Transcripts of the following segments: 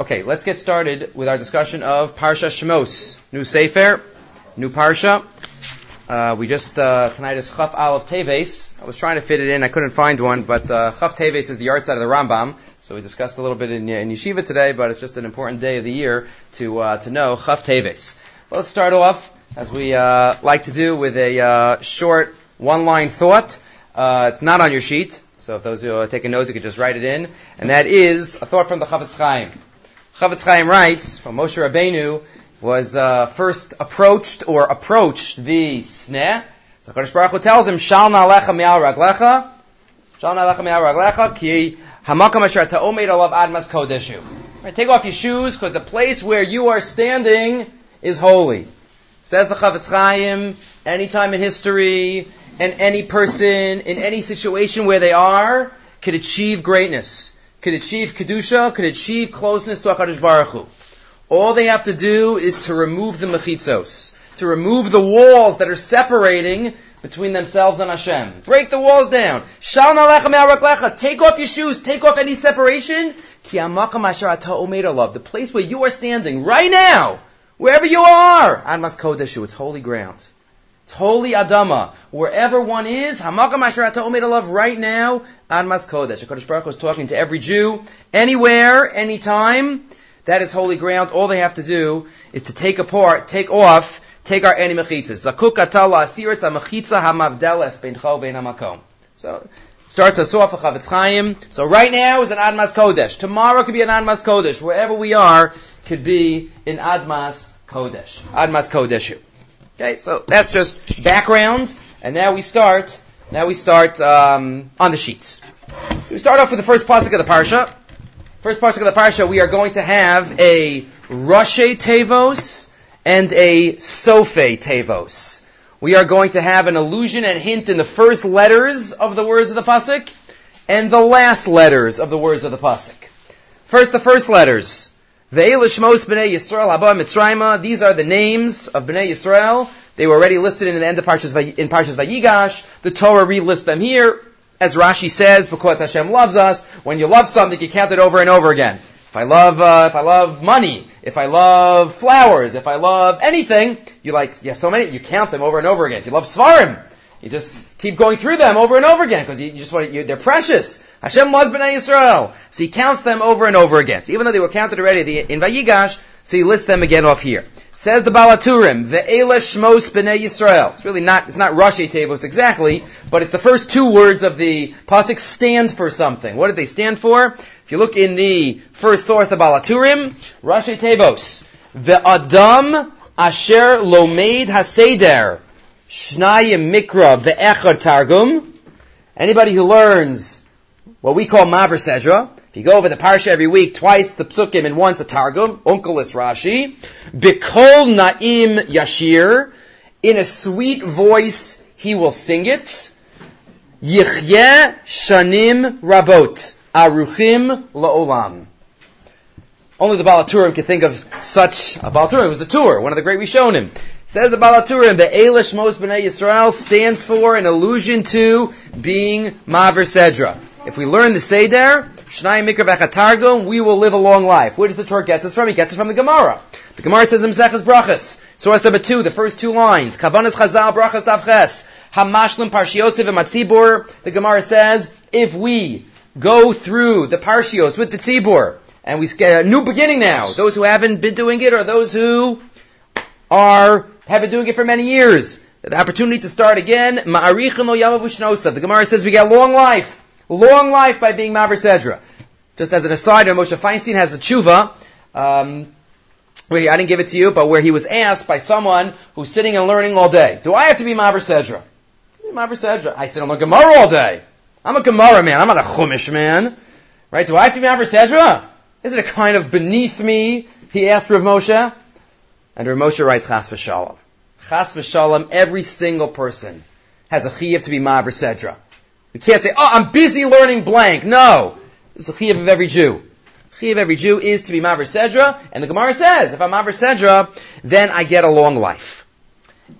Okay, let's get started with our discussion of Parsha Shemos, new Sefer, new Parsha. Uh, we just uh, tonight is Chaf Aleph Teves. I was trying to fit it in, I couldn't find one, but uh, Chaf Teves is the yahrzeit of the Rambam. So we discussed a little bit in, in Yeshiva today, but it's just an important day of the year to uh, to know Chaf Teves. Well, let's start off as we uh, like to do with a uh, short one-line thought. Uh, it's not on your sheet, so if those who are taking notes, you can just write it in. And that is a thought from the Chafetz Chaim. Chafetz Chaim writes, well, Moshe Rabbeinu was uh, first approached or approached the sneh. So Kadosh Baruch Hu tells him, "Shal na'alecha mi'al raglecha, shal na'alecha mi'al raglecha, ki hamakam asher ta'omed alav admas kodeshu." Right, take off your shoes because the place where you are standing is holy. Says the Chafetz Chaim, anytime in history, and any person in any situation where they are could achieve greatness could achieve kedusha, could achieve closeness to Hakadosh Baruch Hu. All they have to do is to remove the mechitzos, to remove the walls that are separating between themselves and Hashem. Break the walls down. Take off your shoes. Take off any separation. The place where you are standing right now, wherever you are, Admas Kodeshu, it's holy ground. Holy Adama. Wherever one is, Hamakam Asher love right now, Admas Kodesh. HaKadosh Baruch is talking to every Jew, anywhere, anytime. That is holy ground. All they have to do is to take apart, take off, take our any mechitzas. Zakuk atala asiritz amachitza hamavdeles bein chol bein hamakom. So, starts us off a Chafetz Chaim. So right now is an Admas Kodesh. Tomorrow could be an Admas Kodesh. Wherever we are, could be an Admas Kodesh. Admas Kodeshu. Okay, so that's just background, and now we start. Now we start um, on the sheets. So we start off with the first pasuk of the parsha. First pasuk of the parsha, we are going to have a Rashi Tevos and a Sofe Tevos. We are going to have an allusion and hint in the first letters of the words of the pasuk and the last letters of the words of the pasuk. First, the first letters. Ve'elishmos b'nei Yisrael haba Mitzrayma. These are the names of b'nei Yisrael. They were already listed in the end of Parshas in Parshas Vayigash. The Torah relists them here, as Rashi says, because Hashem loves us. When you love something, you count it over and over again. If I love, uh, if I love money, if I love flowers, if I love anything, you like, you have so many, you count them over and over again. If you love Svarim, you just keep going through them over and over again because you, you, just want to, they're precious. Hashem loves Bnei Yisrael. So he counts them over and over again. So even though they were counted already in Vayigash, so he lists them again off here. Says the Balaturim, Ve'ela Shmos Bnei Yisrael. It's really not, it's not Rashi Tevos exactly, but it's the first two words of the Pasuk stand for something. What did they stand for? If you look in the first source, the Balaturim, Rashi Tevos, the Adam Asher Lomeid Haseder. Shnayim Mikra Ve'echad Targum. Anybody who learns what we call Maver Sedra, if you go over the Parsha every week, twice the Psukim and once a Targum, Unkelis Rashi, Bikol Na'im Yashir, in a sweet voice he will sing it, Yichyeh Shanim Rabot, Aruchim La'olam. Only the Balaturim can think of such, a Balaturim It was the tour, one of the great Rishonim. Says the Balaturim, the Eilish Mos B'nai Yisrael stands for an allusion to being Maver Sedra. If we learn the Seder, Shnai Mikra Targum, we will live a long life. Where does the Torah get us from? He gets us from the Gemara. The Gemara says in Mesechus Brachas, source number two, the first two lines, Kavanas Chazal Brachas Tavches, Hamashlim Parshiosiv Matzibur. The Gemara says, if we go through the Parshios with the Tzibur, and we get a new beginning now, those who haven't been doing it or those who are have been doing it for many years. The opportunity to start again. The Gemara says we get long life. Long life by being Maver Sedra. Just as an aside, Moshe Feinstein has a tshuva, um, where he, I didn't give it to you, but where he was asked by someone who's sitting and learning all day, do I have to be Maver Sedra? Maver Sedra. I sit on the Gemara all day. I'm a Gemara man. I'm not a Chumash man. Right? Do I have to be Maver Sedra? Is it a kind of beneath me? He asked Rav Moshe. And Rav Moshe writes Chas v'shalom. Chas v'shalom, every single person has a chiyuv to be Maver Sedra. We can't say, oh, I'm busy learning blank. No. It's a chiyuv of every Jew. Chiyuv of every Jew is to be Maver Sedra, and the Gemara says, if I'm Maver Sedra, then I get a long life.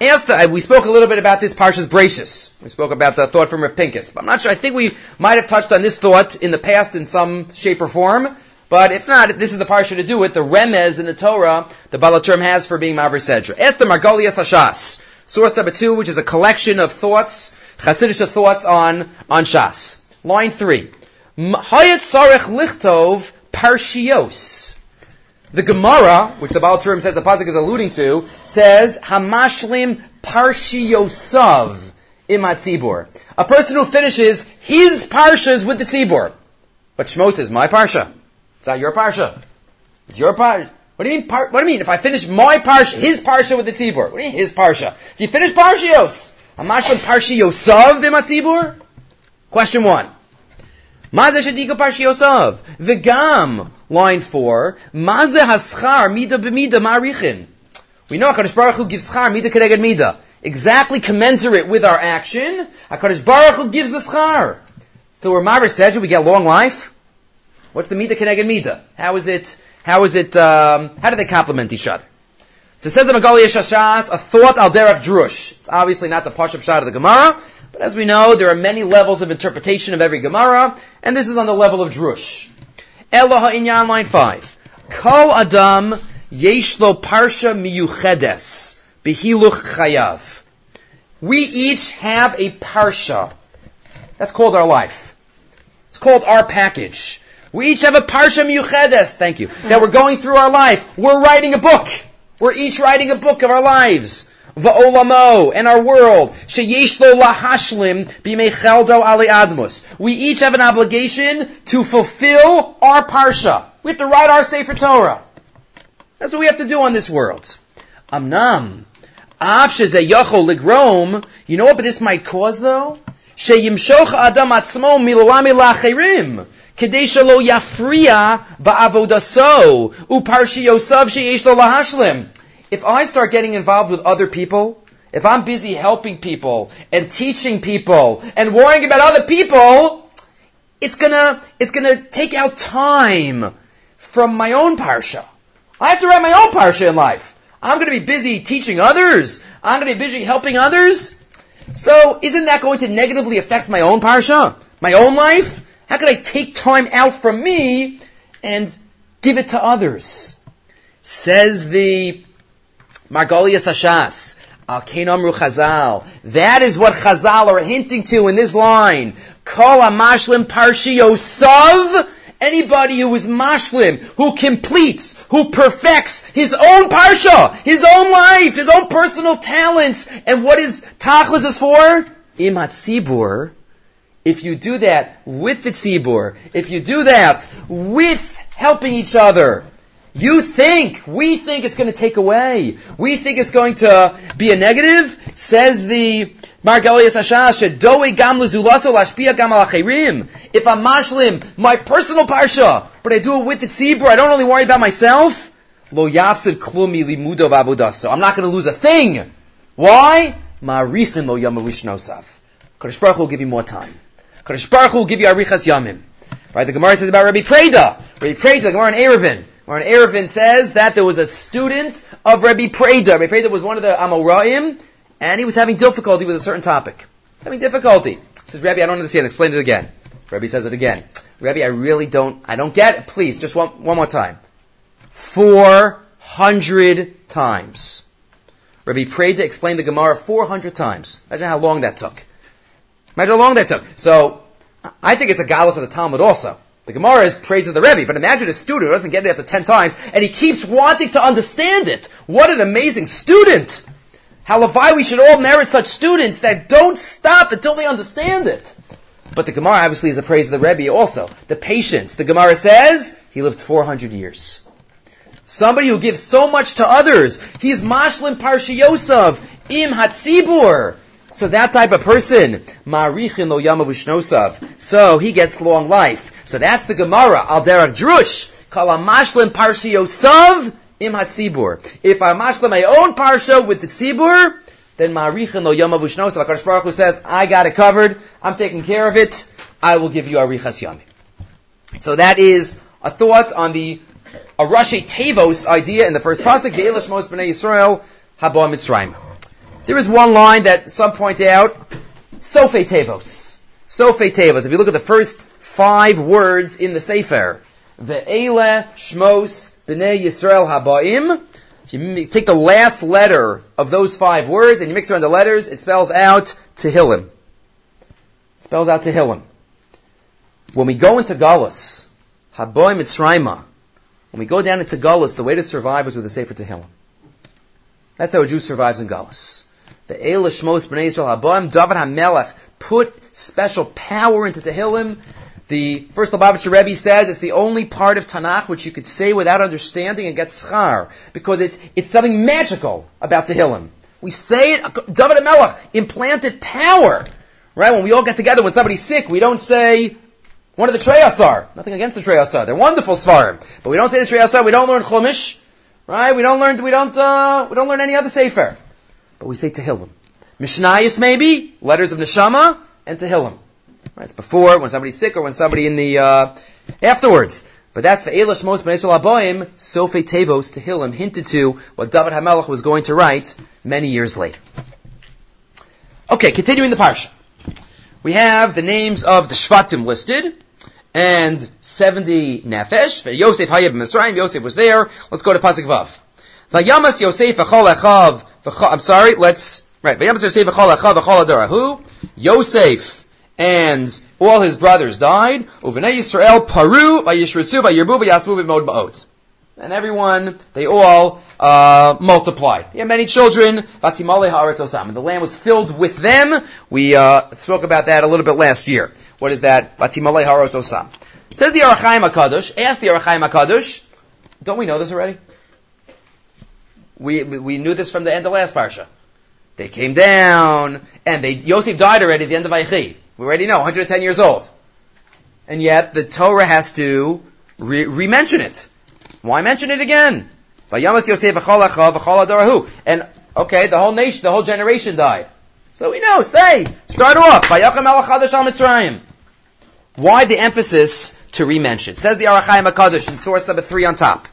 Uh, we spoke a little bit about this Parshas Brachus. We spoke about the thought from Rav Pinkus. But I'm not sure, I think we might have touched on this thought in the past in some shape or form. But if not, this is the parsha to do it. The remez in the Torah, the Baal Turim has for being Maver Sedra. Ask the Margolias Hashas. Source number two, which is a collection of thoughts, Hasidic thoughts on, on Shas. Line three. Hayat Sarech Lichtov Parshios. The Gemara, which the Baal Turim says the Pasuk is alluding to, says, Hamashlim Parshiosav Imat Tzibur. A person who finishes his parshas with the Tzibur. But Shmo says, my parsha. It's not your parsha. It's your parsha. What do you mean? Par- what do you mean? If I finish my parsha, his parsha with the tzibur. What do you mean his parsha? If you finish parshios, amash with parshiyosav v'matzibur. Question one. Maze shadika parshiyosav v'gam line four. Maze haschar mida b'mida marichin. We know Hakadosh Baruch Hu gives schar mida kedeged mida, exactly commensurate with our action. Hakadosh Baruch Hu gives the schar. So we're Maver Sedra, we get long life. What's the Mida Keneged Mida? How is it, how is it, um, how do they complement each other? So says the Margolias Hashas, a thought al derech drush. It's obviously not the Pashup shot of the Gemara, but as we know, there are many levels of interpretation of every Gemara, and this is on the level of drush. Eloha Inyan line 5. Kol Adam Yeshlo Parsha Miyuchedes Behiluch Chayav. We each have a Parsha. That's called our life. It's called our package. We each have a parsha miyuchedes, thank you, that we're going through our life. We're writing a book. We're each writing a book of our lives. Va'olamo, and our world. Sheyesh lo lahashlim b'mei ali admus. We each have an obligation to fulfill our parsha. We have to write our Sefer Torah. That's what we have to do on this world. Amnam. Av shezeh ligrom. You know what this might cause though? Sheyimshoch adam atzmo lacherim. כדי שלא יפריע בעבודתו ופרשיוסיו שיש לו להשלים. If I start getting involved with other people, if I'm busy helping people and teaching people and worrying about other people, it's gonna, it's gonna take out time from my own parsha. I have to write my own parsha in life. I'm gonna be busy teaching others. I'm gonna be busy helping others. So, isn't that going to negatively affect my own parsha? My own life? How could I take time out from me and give it to others? Says the Margolias Hashas. Al Amru Chazal. That is what Chazal are hinting to in this line. Kol Amashlim Parshio Sav. Anybody who is mashlim, who completes, who perfects his own parsha, his own life, his own personal talents, and what is tachlis is for? Imat Sibur if you do that with the tzibur, if you do that with helping each other, you think, we think it's going to take away. We think it's going to be a negative. Says the Margolias Hashas, Doe gam gam If I'm mashlim, my personal parsha, but I do it with the tzibur, I don't only worry about myself. Lo yafsid klumi limudov abudaso. I'm not going to lose a thing. Why? Ma'arichin lo yamavishnosav. Kodesh Baruch will give you more time. Kadosh Baruch Hu give you arichas yamim. Right? The Gemara says about Rabbi Preda. Rabbi Preda, the Gemara in Eruvin. Gemara in Eruvin says that there was a student of Rabbi Preda. Rabbi Preda was one of the Amoraim, and he was having difficulty with a certain topic. Having difficulty. He says, Rabbi, I don't understand. Explain it again. Rabbi says it again. Rabbi, I really don't, I don't get it. Please, just one, one more time. Four hundred times. Rabbi Preda explained the Gemara 400 times. Imagine how long that took. Imagine how long that took. So, I think it's a galus of the Talmud also. The Gemara is praises the Rebbe, but imagine a student who doesn't get it after ten times, and he keeps wanting to understand it. What an amazing student! How Levi we should all merit such students that don't stop until they understand it. But the Gemara obviously is a praise of the Rebbe also. The patience. The Gemara says he lived 400 years. Somebody who gives so much to others. He's Mashlim Parshiyosov, Im Hatzibur. So that type of person, Marichin lo yamavushnosav. So he gets long life. So that's the Gemara. Al derek drush. Kal amashlim parshiyosav im hatzibur. If I mashlim my own parsha with the tzibur, then Marichin lo yamavushnosav. HaKadosh Baruch says, I got it covered. I'm taking care of it. I will give you arichas yami. So that is a thought on the a Rashi Tevos idea in the first pasuk, Ve'elash Mos B'nai Yisrael, Haba Mitzrayim. There is one line that some point out, Sofe Tevos. Sofe Tevos. If you look at the first five words in the Sefer, Ve'ele Shmos B'nei Yisrael Habaim. If you take the last letter of those five words and you mix around the letters, it spells out Tehillim. It spells out Tehillim. When we go into Galus, Haboim Mitzrayma, when we go down into Galus, the way to survive is with a Sefer Tehillim. That's how a Jew survives in Galus. The Eilish Shmos B'nai Yisrael Haboim, David HaMelech put special power into Tehillim. The first Lubavitcher Rebbe says it's the only part of Tanakh which you could say without understanding and get schar, because it's, it's something magical about Tehillim. We say it, David HaMelech implanted power. Right? When we all get together, when somebody's sick, we don't say, one of the Treyasar. Nothing against the Treyasar. They're wonderful Svarim. But we don't say the Treyasar. We don't learn Chumash. Right? We don't learn, we don't, uh, we don't learn any other Sefer. But we say Tehillim. Mishnayis maybe, letters of Neshama, and Tehillim. Right? It's before, when somebody's sick, or when somebody in the, uh, afterwards. But that's for Eilash Mos Ben Yisrael Aboim, Sofe Tevos, Tehillim, hinted to what David HaMelech was going to write many years later. Okay, continuing the Parsha. We have the names of the Shvatim listed and 70 nefesh. Yosef Hayab Mitzrayim. Yosef was there. Let's go to Pasuk Vav. Vayamas Yosef v'chol echav. I'm sorry. Let's right. Vayamas Yosef and all his brothers died. Uvenei Yisrael paru vayishritzu vayirbu vayasmu v'mod ba'ot. And everyone, they all uh, multiplied. He had many children. Vatimale haaretz osam. And the land was filled with them. We uh, spoke about that a little bit last year. What is that? Vatimale haaretz osam. Says the Ohr HaChaim HaKadosh. Ask the Ohr HaChaim HaKadosh. Don't we know this already? We, we knew this from the end of last parsha. They came down, and they Yosef died already at the end of Vayechi. We already know, 110 years old. And yet the Torah has to re- mention it. Why mention it again? And okay, the whole nation, the whole generation died. So we know, say, start off. Why the emphasis to remention? Says the Ohr HaChaim HaKadosh in source number three on top.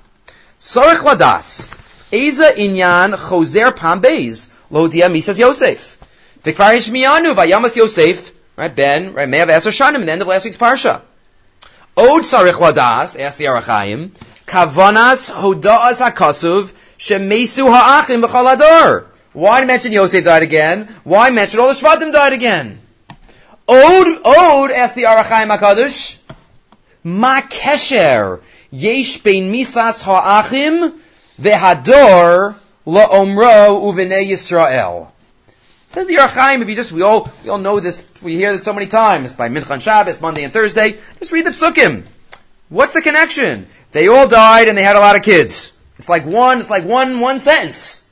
Sorech ladas. Eza inyan choser pam beis. Lo dia misas Yosef. Vikvar hishmiyanu vayamas Yosef. Right, Ben, right, may have asked Shanim in the end of last week's parsha. Od sarich ladas, asked the Ohr HaChaim. Kavanas hoda'as hakasuv shemesu ha'achim b'chol Why mention Yosef died again? Why mention all the Shvatim died again? Ode, Ode, asked the Ohr HaChaim HaKadosh, Ma kesher yesh bein misas ha'achim vehador la'omro uvenei Yisrael. Says the Ohr HaChaim, if you just, we all, we all know this, we hear it so many times, by Minchan Shabbos, Monday and Thursday, just read the psukim. What's the connection? They all died and they had a lot of kids. It's like one, it's like one, one sentence.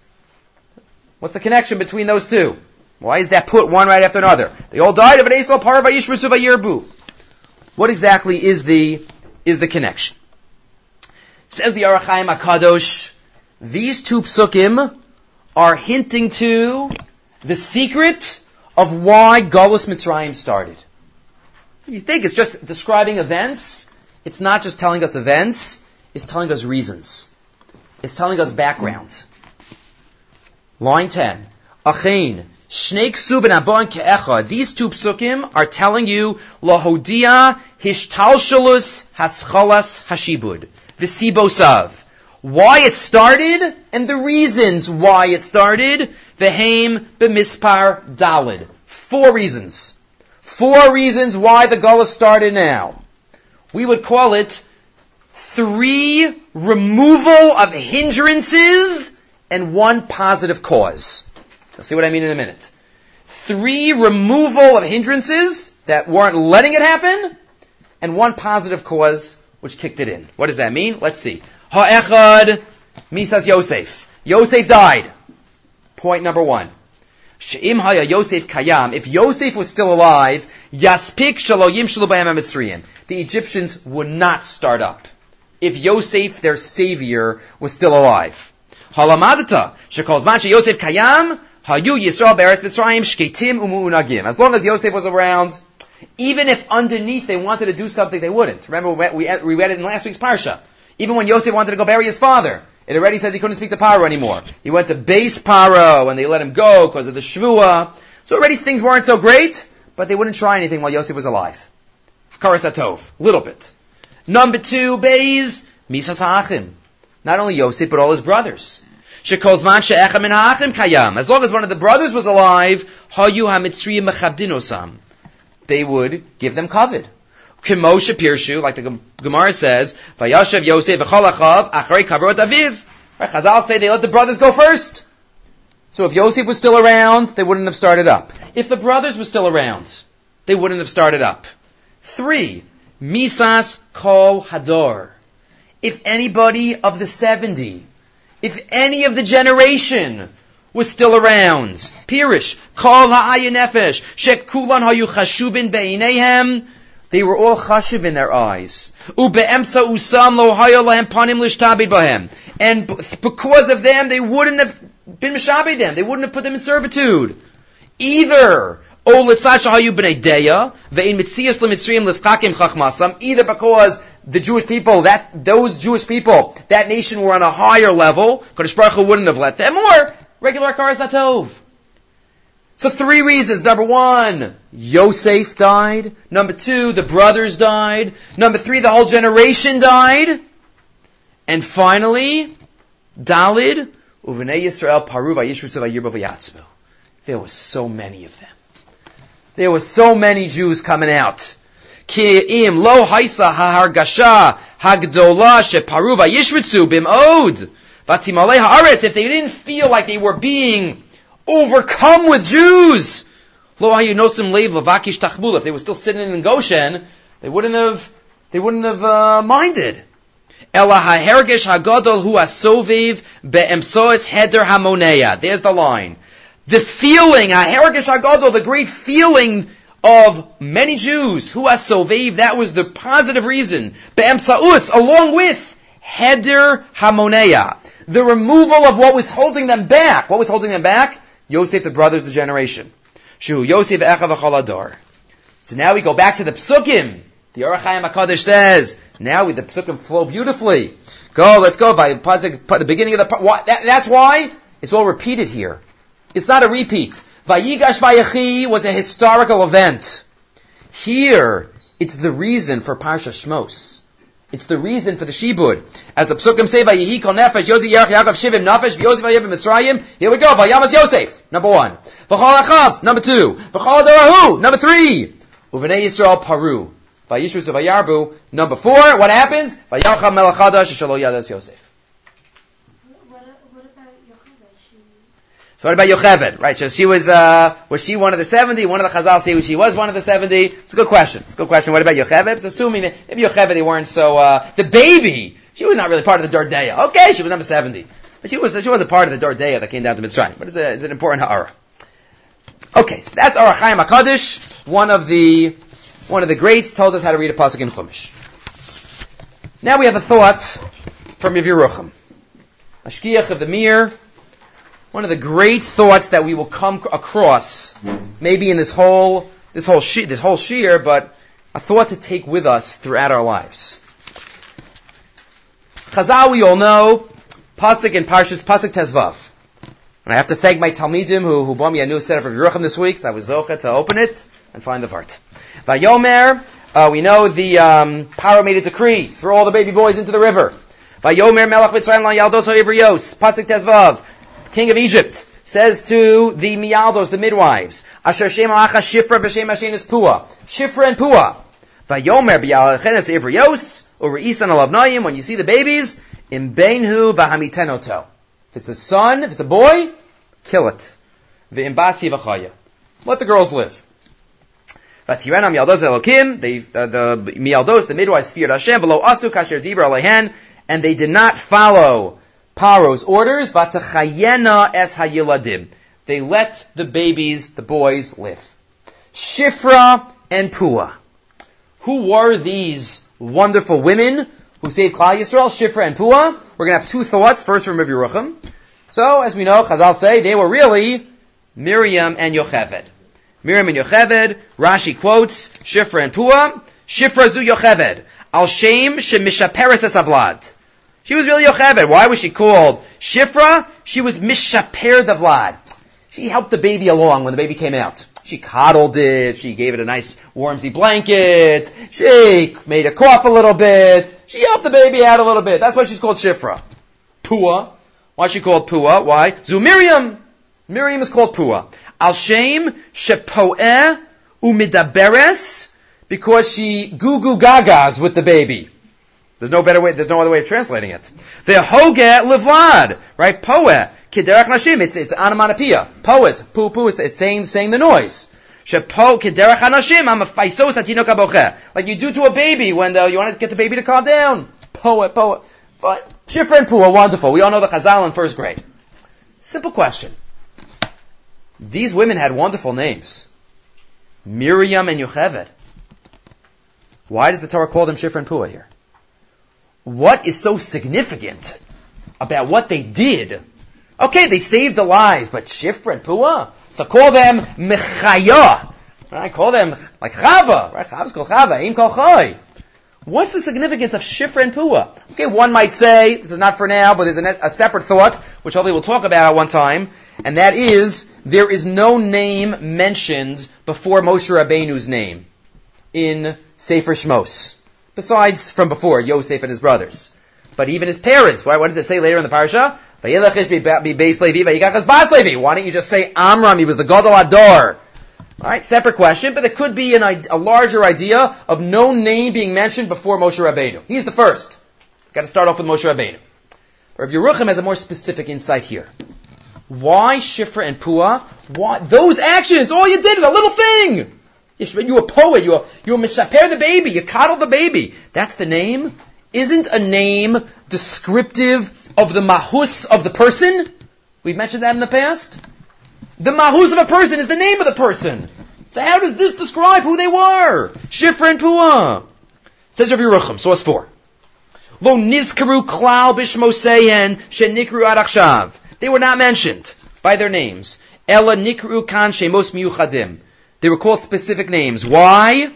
What's the connection between those two? Why is that put one right after another? They all died of an Esau Parva What exactly is the, is the connection? Says the Ohr HaChaim HaKadosh, these two psukim are hinting to the secret of why Galus Mitzrayim started. You think it's just describing events? It's not just telling us events, it's telling us reasons. It's telling us background. Line 10. Achain. Shnei ksubin abon ke'echa. These two psukim are telling you lahodia hishtalshalus haschalas hashibud. Visibosav. Why it started and the reasons why it started. Vehaim b'mispar dalid. Four reasons. Four reasons why the Galus started now we would call it three removal of hindrances and one positive cause. You'll see what I mean in a minute. Three removal of hindrances that weren't letting it happen, and one positive cause which kicked it in. What does that mean? Let's see. Ha'echad misas Yosef. Yosef died. Point number one. She'im haya Yosef kayam. If Yosef was still alive, yaspik shaloyim shalobayim mitzrayim. The Egyptians would not start up. If Yosef, their savior, was still alive. Halamadata. Shekalz manche Yosef kayam. Hayu Yisrael beretz mitzrayim shketim umuunagim. As long as Yosef was around, even if underneath they wanted to do something, they wouldn't. Remember, we read it in last week's parsha. Even when Yosef wanted to go bury his father, it already says he couldn't speak to Paro anymore. He went to base Paro and they let him go because of the Shvua. So already things weren't so great, but they wouldn't try anything while Yosef was alive. Hakaras Atov. Little bit. Number two, Beis, Misas Ha'achim. Not only Yosef, but all his brothers. Shekolzman she'echem min ha'achim kayam. As long as one of the brothers was alive, hayu ha'mitzriyim mechabdinosam. They would give them covet. Kimosha Pirshu, like the Gemara says, Vayashav Yosef v'cholachav acharei kavrot aviv. Right, Chazal say they let the brothers go first. So if Yosef was still around, they wouldn't have started up. If the brothers were still around, they wouldn't have started up. Three, Misas Kol Hador. If anybody of the 70, if any of the generation was still around, Pirish, Kol Ha'ayin Nefesh, Shekulan Hayu Chashuvin Be'inehem, they were all chashiv in their eyes. And because of them, they wouldn't have been mishabed them. They wouldn't have put them in servitude. Either Either because the Jewish people, that those Jewish people, that nation were on a higher level, Kodesh Baruch Hu wouldn't have let them, or regular Akaras Atov. So three reasons. Number one, Yosef died. Number two, the brothers died. Number three, the whole generation died. And finally, Dalid, Uvnei Yisrael Paru There were so many of them. There were so many Jews coming out. Ki im lo haisa hahargasha hagdola sheparu vayishritzu bimod. Vatimale haaretz. If they didn't feel like they were being overcome with Jews. Lo. If they were still sitting in Goshen, they wouldn't have, they wouldn't have uh, minded. Hu. There's the line. The feeling, the great feeling of many Jews who asoviv, that was the positive reason. Along with heder hamoneya. The removal of what was holding them back. What was holding them back? Yosef, the brothers, the generation. Shu Yosef Echav So now we go back to the Psukim. The Ohr HaChaim HaKadosh says, now we, the Psukim flow beautifully. Go, let's go. By the beginning of the, what, that, that's why it's all repeated here. It's not a repeat. Vayigash Vayechi was a historical event. Here, it's the reason for Parsha Shmos. It's the reason for the shibud. As the psukim say, "Vayihi kol nefesh Yosi Yerach Yaakov Shivim nefesh Yosi Vayivim Mitzrayim." Here we go. Vayamas Yosef, number one. V'chol Achav, number two. V'chol Adorahu, number three. Uvenei Yisrael Paru. Vayishru Vayarbu, number four. What happens? Vayalcham Melachadash Shalo Yadas Yosef. So what about Yocheved? Right, so she was, uh, was she one of the 70? One of the Chazal say she was one of the 70. It's a good question. It's a good question. What about Yocheved? It's assuming that maybe Yocheved they weren't so, uh, the baby, she was not really part of the Dordeya. Okay, she was number 70. But she was, she was a part of the Dordeya that came down to Mitzrayim. But it's, a, it's an important ha'ara. Okay, so that's Ohr HaChaim HaKadosh, one of the, one of the greats told us how to read a pasuk in Chumash. Now we have a thought from Yerucham. Ashkiach of the Mir, one of the great thoughts that we will come across, maybe in this whole this whole she, this whole shear, but a thought to take with us throughout our lives. Chazal, we all know, pasuk and parshas pasuk tezvav. And I have to thank my talmidim who, who bought me a new set of Yerucham this week, so I was zocha to open it and find the vart. Vayomer, uh, we know the um, made a decree, throw all the baby boys into the river. Vayomer melech mitzrayim la yaldos ha'ivrios, pasuk tezvav king of Egypt, says to the mialdos, the midwives, Asher Shem Acha Shifra v'Shem Hashem is Pua. Shifra and Pua. Vayomer b'yalachenes ivrios, u're'isan alavnayim, when you see the babies, im beinhu v'hamitenoto. If it's a son, if it's a boy, kill it. V'imbasi v'chaya. Let the girls live. Vatirenam yaldos elokim, the mialdos, the midwives feared Hashem, below asu kasher dibra alehen, and they did not follow Paro's orders, Vatachayena es hayiladim. They let the babies, the boys, live. Shifra and Pua. Who were these wonderful women who saved Klal Yisrael? Shifra and Pua. We're going to have two thoughts. First from Rav Yerucham. So, as we know, Chazal say, they were really Miriam and Yocheved. Miriam and Yocheved, Rashi quotes, Shifra and Pua, Shifra zu Yocheved, al shem shemishaperes es avlad. She was really Yocheved. Why was she called Shifra? She was Mishaper the Vlad. She helped the baby along when the baby came out. She coddled it. She gave it a nice warmsy blanket. She made it cough a little bit. She helped the baby out a little bit. That's why she's called Shifra. Pua. Why is she called Pua? Why? Zu Miriam. Miriam is called Pua. Al Shem Shepoeh Umidaberes because she goo goo gagas with the baby. There's no better way, there's no other way of translating it. The hoge levlad, right? Poe, kiderach nashim, it's, it's onomatopoeia. Poes, poo poo, it's saying, saying the noise. I'm a faisos. Like you do to a baby when the, you want to get the baby to calm down. Poe, poe. Shifra and Pua, wonderful. We all know the Chazal in first grade. Simple question. These women had wonderful names. Miriam and Yocheved. Why does the Torah call them Shifra and Pua here? What is so significant about what they did? Okay, they saved the lives, but Shifra and Pua? So call them Mechaya. Right? Call them like Chava. Right? Chava's called Chava. Im called Chai. What's the significance of Shifra and Pua? Okay, one might say, this is not for now, but there's a, a, separate thought, which hopefully we'll talk about at one time, and that is, there is no name mentioned before Moshe Rabbeinu's name in Sefer Shmos. Besides from before, Yosef and his brothers. But even his parents, why, what does it say later in the parasha? Why don't you just say Amram, he was the Gadol Adar. Alright, separate question, but there could be an, a larger idea of no name being mentioned before Moshe Rabbeinu. He's the first. Got to start off with Moshe Rabbeinu. Rav Yerucham has a more specific insight here. Why Shifra and Pua? Why those actions? All you did is a little thing. You a poet. You a you a mishaper the baby. You coddle the baby. That's the name. Isn't a name descriptive of the mahus of the person? We've mentioned that in the past. The mahus of a person is the name of the person. So how does this describe who they were? Shifra and Pua. Says Rav Yerucham, source four. Lo nizkaru klal bishmosehen shenikru adakshav. They were not mentioned by their names. Ella nikru kan shemos miyuchadim. They were called specific names. Why?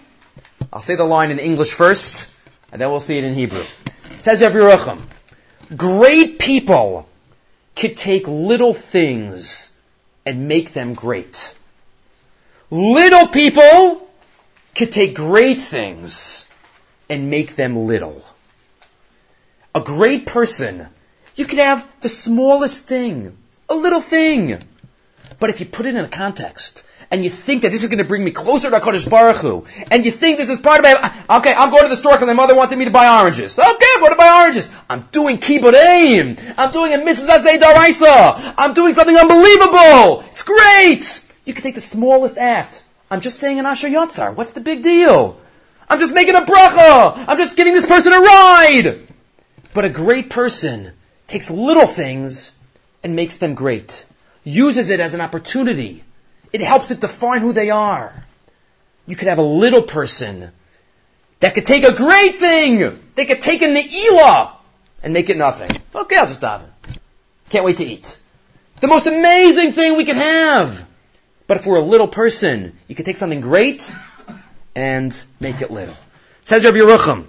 I'll say the line in English first, and then we'll see it in Hebrew. It says Rav great people could take little things and make them great. Little people could take great things and make them little. A great person, you could have the smallest thing, a little thing. But if you put it in a context, and you think that this is going to bring me closer to HaKadosh Baruch Hu, and you think this is part of my, okay, I'm going to the store because my mother wanted me to buy oranges. Okay, I'm going to buy oranges. I'm doing kibbud I'm doing a mitzvah daraisa. I'm doing something unbelievable. It's great. You can take the smallest act. I'm just saying an Asher Yatzar. What's the big deal? I'm just making a bracha. I'm just giving this person a ride. But a great person takes little things and makes them great. Uses it as an opportunity it helps it define who they are. You could have a little person that could take a great thing. They could take a ne'ilah and make it nothing. Okay, I'll just daven. Can't wait to eat. The most amazing thing we can have. But if we're a little person, you could take something great and make it little. Says Rabbi Yerucham,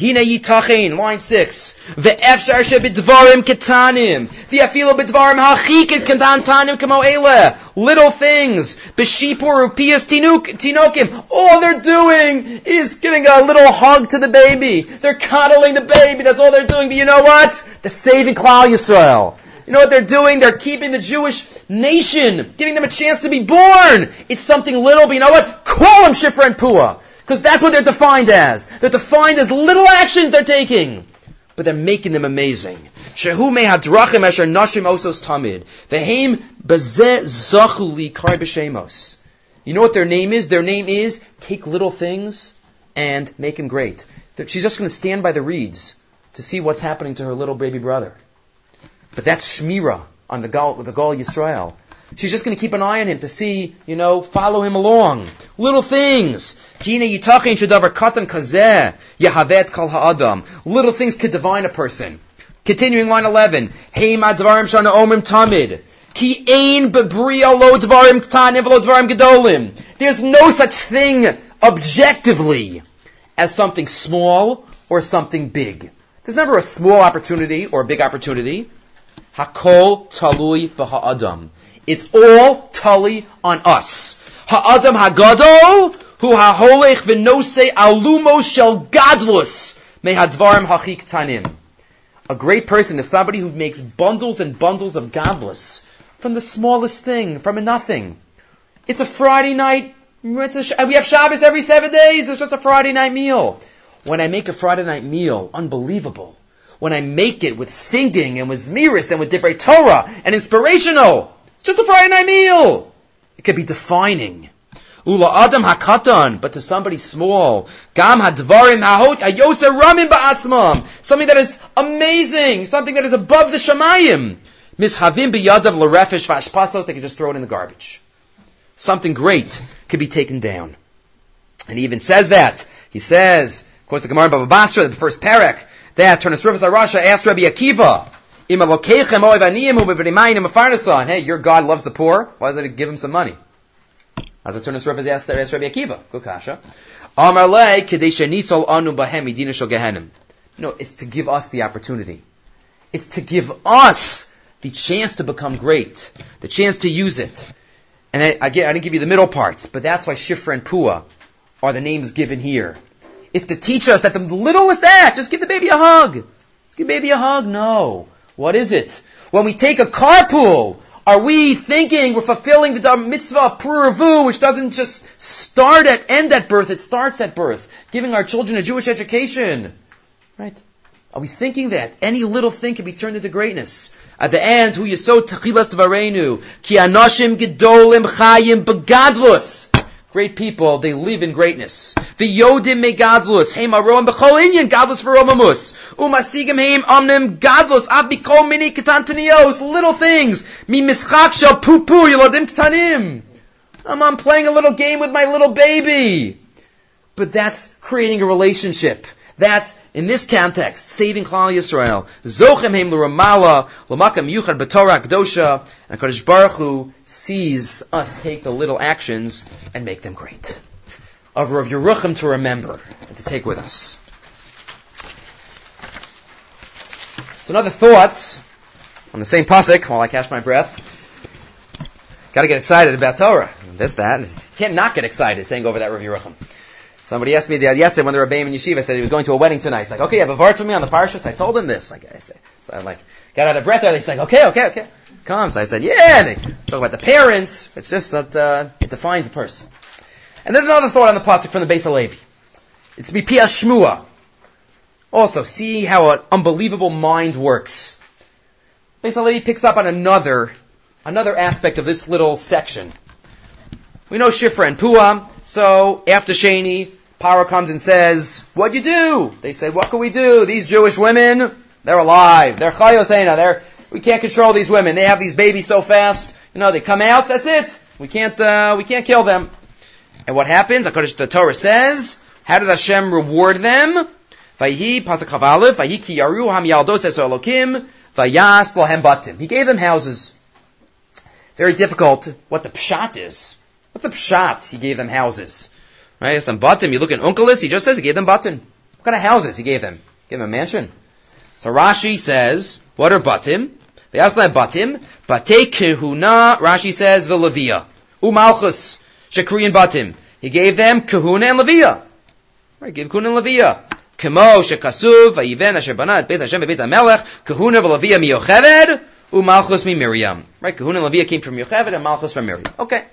Hine yitachin, line six. Ve'efshar shebidvarim ketanim. Ve'afilo bidvarim hachikit kedantanim kamo ele. Little things. B'shipur upias tinokim. All they're doing is giving a little hug to the baby. They're coddling the baby. That's all they're doing. But you know what? They're saving Klal Yisrael. You know what they're doing? They're keeping the Jewish nation, giving them a chance to be born. It's something little, but you know what? Call them Shifra and Pua. Because that's what they're defined as. They're defined as little actions they're taking. But they're making them amazing. You know what their name is? Their name is take little things and make them great. She's just going to stand by the reeds to see what's happening to her little baby brother. But that's Shmira on the Gal, the Gal Yisrael. She's just going to keep an eye on him to see, you know, follow him along. Little things. Little things could divine a person. Continuing line 11. Hey madvarim shana omim tamid. Ki ein bebria lo dvarim ktanim v'lo dvarim gedolim. There's no such thing objectively as something small or something big. There's never a small opportunity or a big opportunity. Hakol talui b'ha'adam. It's all tully on us. Ha'adam ha'gadol hu ha'holech v'nosei alumos shel gadlus hachik tanim. A great person is somebody who makes bundles and bundles of gadlus from the smallest thing, from a nothing. It's a Friday night. A, we have Shabbos every seven days. It's just a Friday night meal. When I make a Friday night meal, unbelievable. When I make it with singing and with zmiris and with divrei Torah and inspirational, it's just a Friday night meal. It could be defining. Ula adam hakatan, but to somebody small, gam hadvarim hahot ayosa ramin ba'atzmam, something that is amazing, something that is above the Shemayim. Mishavim biyadav larefesh vashpasos, they can just throw it in the garbage. Something great could be taken down. And he even says that. He says, of course, the Gemara Baba Basra, the first parak, that Turnus Rufus Arasha asked Rabbi Akiva, Hey, your God loves the poor. Why doesn't he give him some money? As a Turnus Rufus asked, Rabbi Akiva. Good kasha. No, it's to give us the opportunity. It's to give us the chance to become great, the chance to use it. And I, get, I didn't give you the middle parts, but that's why Shifra and Pua are the names given here. It's to teach us that the littlest act, just give the baby a hug. Just give baby a hug. No. What is it? When we take a carpool, are we thinking we're fulfilling the mitzvah of Puravu, which doesn't just start at, end at birth, it starts at birth, giving our children a Jewish education. Right? Are we thinking that? Any little thing can be turned into greatness. At the end, who so techilas tvarenu, ki anoshim gedolim chayim begadlus. Great people, they live in greatness. V'yodim megadlus, heim aroam b'chol inyan, gadlus v'romamus. Umasigim heim omnim gadlus, av b'kol mini ketantanios, little things. Mi mischak shel pupu, yolodim ketanim. I'm playing a little game with my little baby. But that's creating a relationship. That's, in this context, saving Klal Yisrael. Zochem heim l'ramala, l'makam yuchad b'torah kdosha, and HaKadosh Baruch Hu sees us take the little actions and make them great. Of Rav Yeruchim to remember and to take with us. So another thoughts on the same pasuk while I catch my breath. Got to get excited about Torah. This, that. You can't not get excited saying over that Rav Yeruchim. Somebody asked me the, yesterday when they were Baim in Yeshiva, said he was going to a wedding tonight. He's like, okay, you have a vart for me on the parshas? I told him this. Like, I say, so I'm like, got out of breath there. He's like, okay, okay, okay. Comes. I said, yeah. They talk about the parents. It's just that, uh, it defines a person. And there's another thought on the pasuk from the Beis Halevi. It's Mipia Shmua. Also, see how an unbelievable mind works. Beis Halevi picks up on another, another aspect of this little section. We know Shifra and Puah, so after Shani, Paro comes and says, what'd you do? They said, what can we do? These Jewish women, they're alive. They're chayosena. They're, we can't control these women. They have these babies so fast. You know, they come out, that's it. We can't, uh, we can't kill them. And what happens? According to the Torah says, how did Hashem reward them? Lohem. He gave them houses. Very difficult what the pshat is. What the pshat? He gave them houses. Right? It's them batim. You look at Unkelis, he just says he gave them batim. What kind of houses he gave them? Gave them a mansion. So Rashi says, what are batim? They ask them batim. Bate kahuna, Rashi says, velevia. Umalchus, um shekriyan batim. He gave them kahuna and levia. Right, gave kahuna and levia. Shekasuv, vayiven asher bana et beit Hashem beit HaMelech, kahuna velevia miyocheved, umalchus mi Miriam. Right, kahuna and levia came from Yocheved and malchus from Miriam. Okay.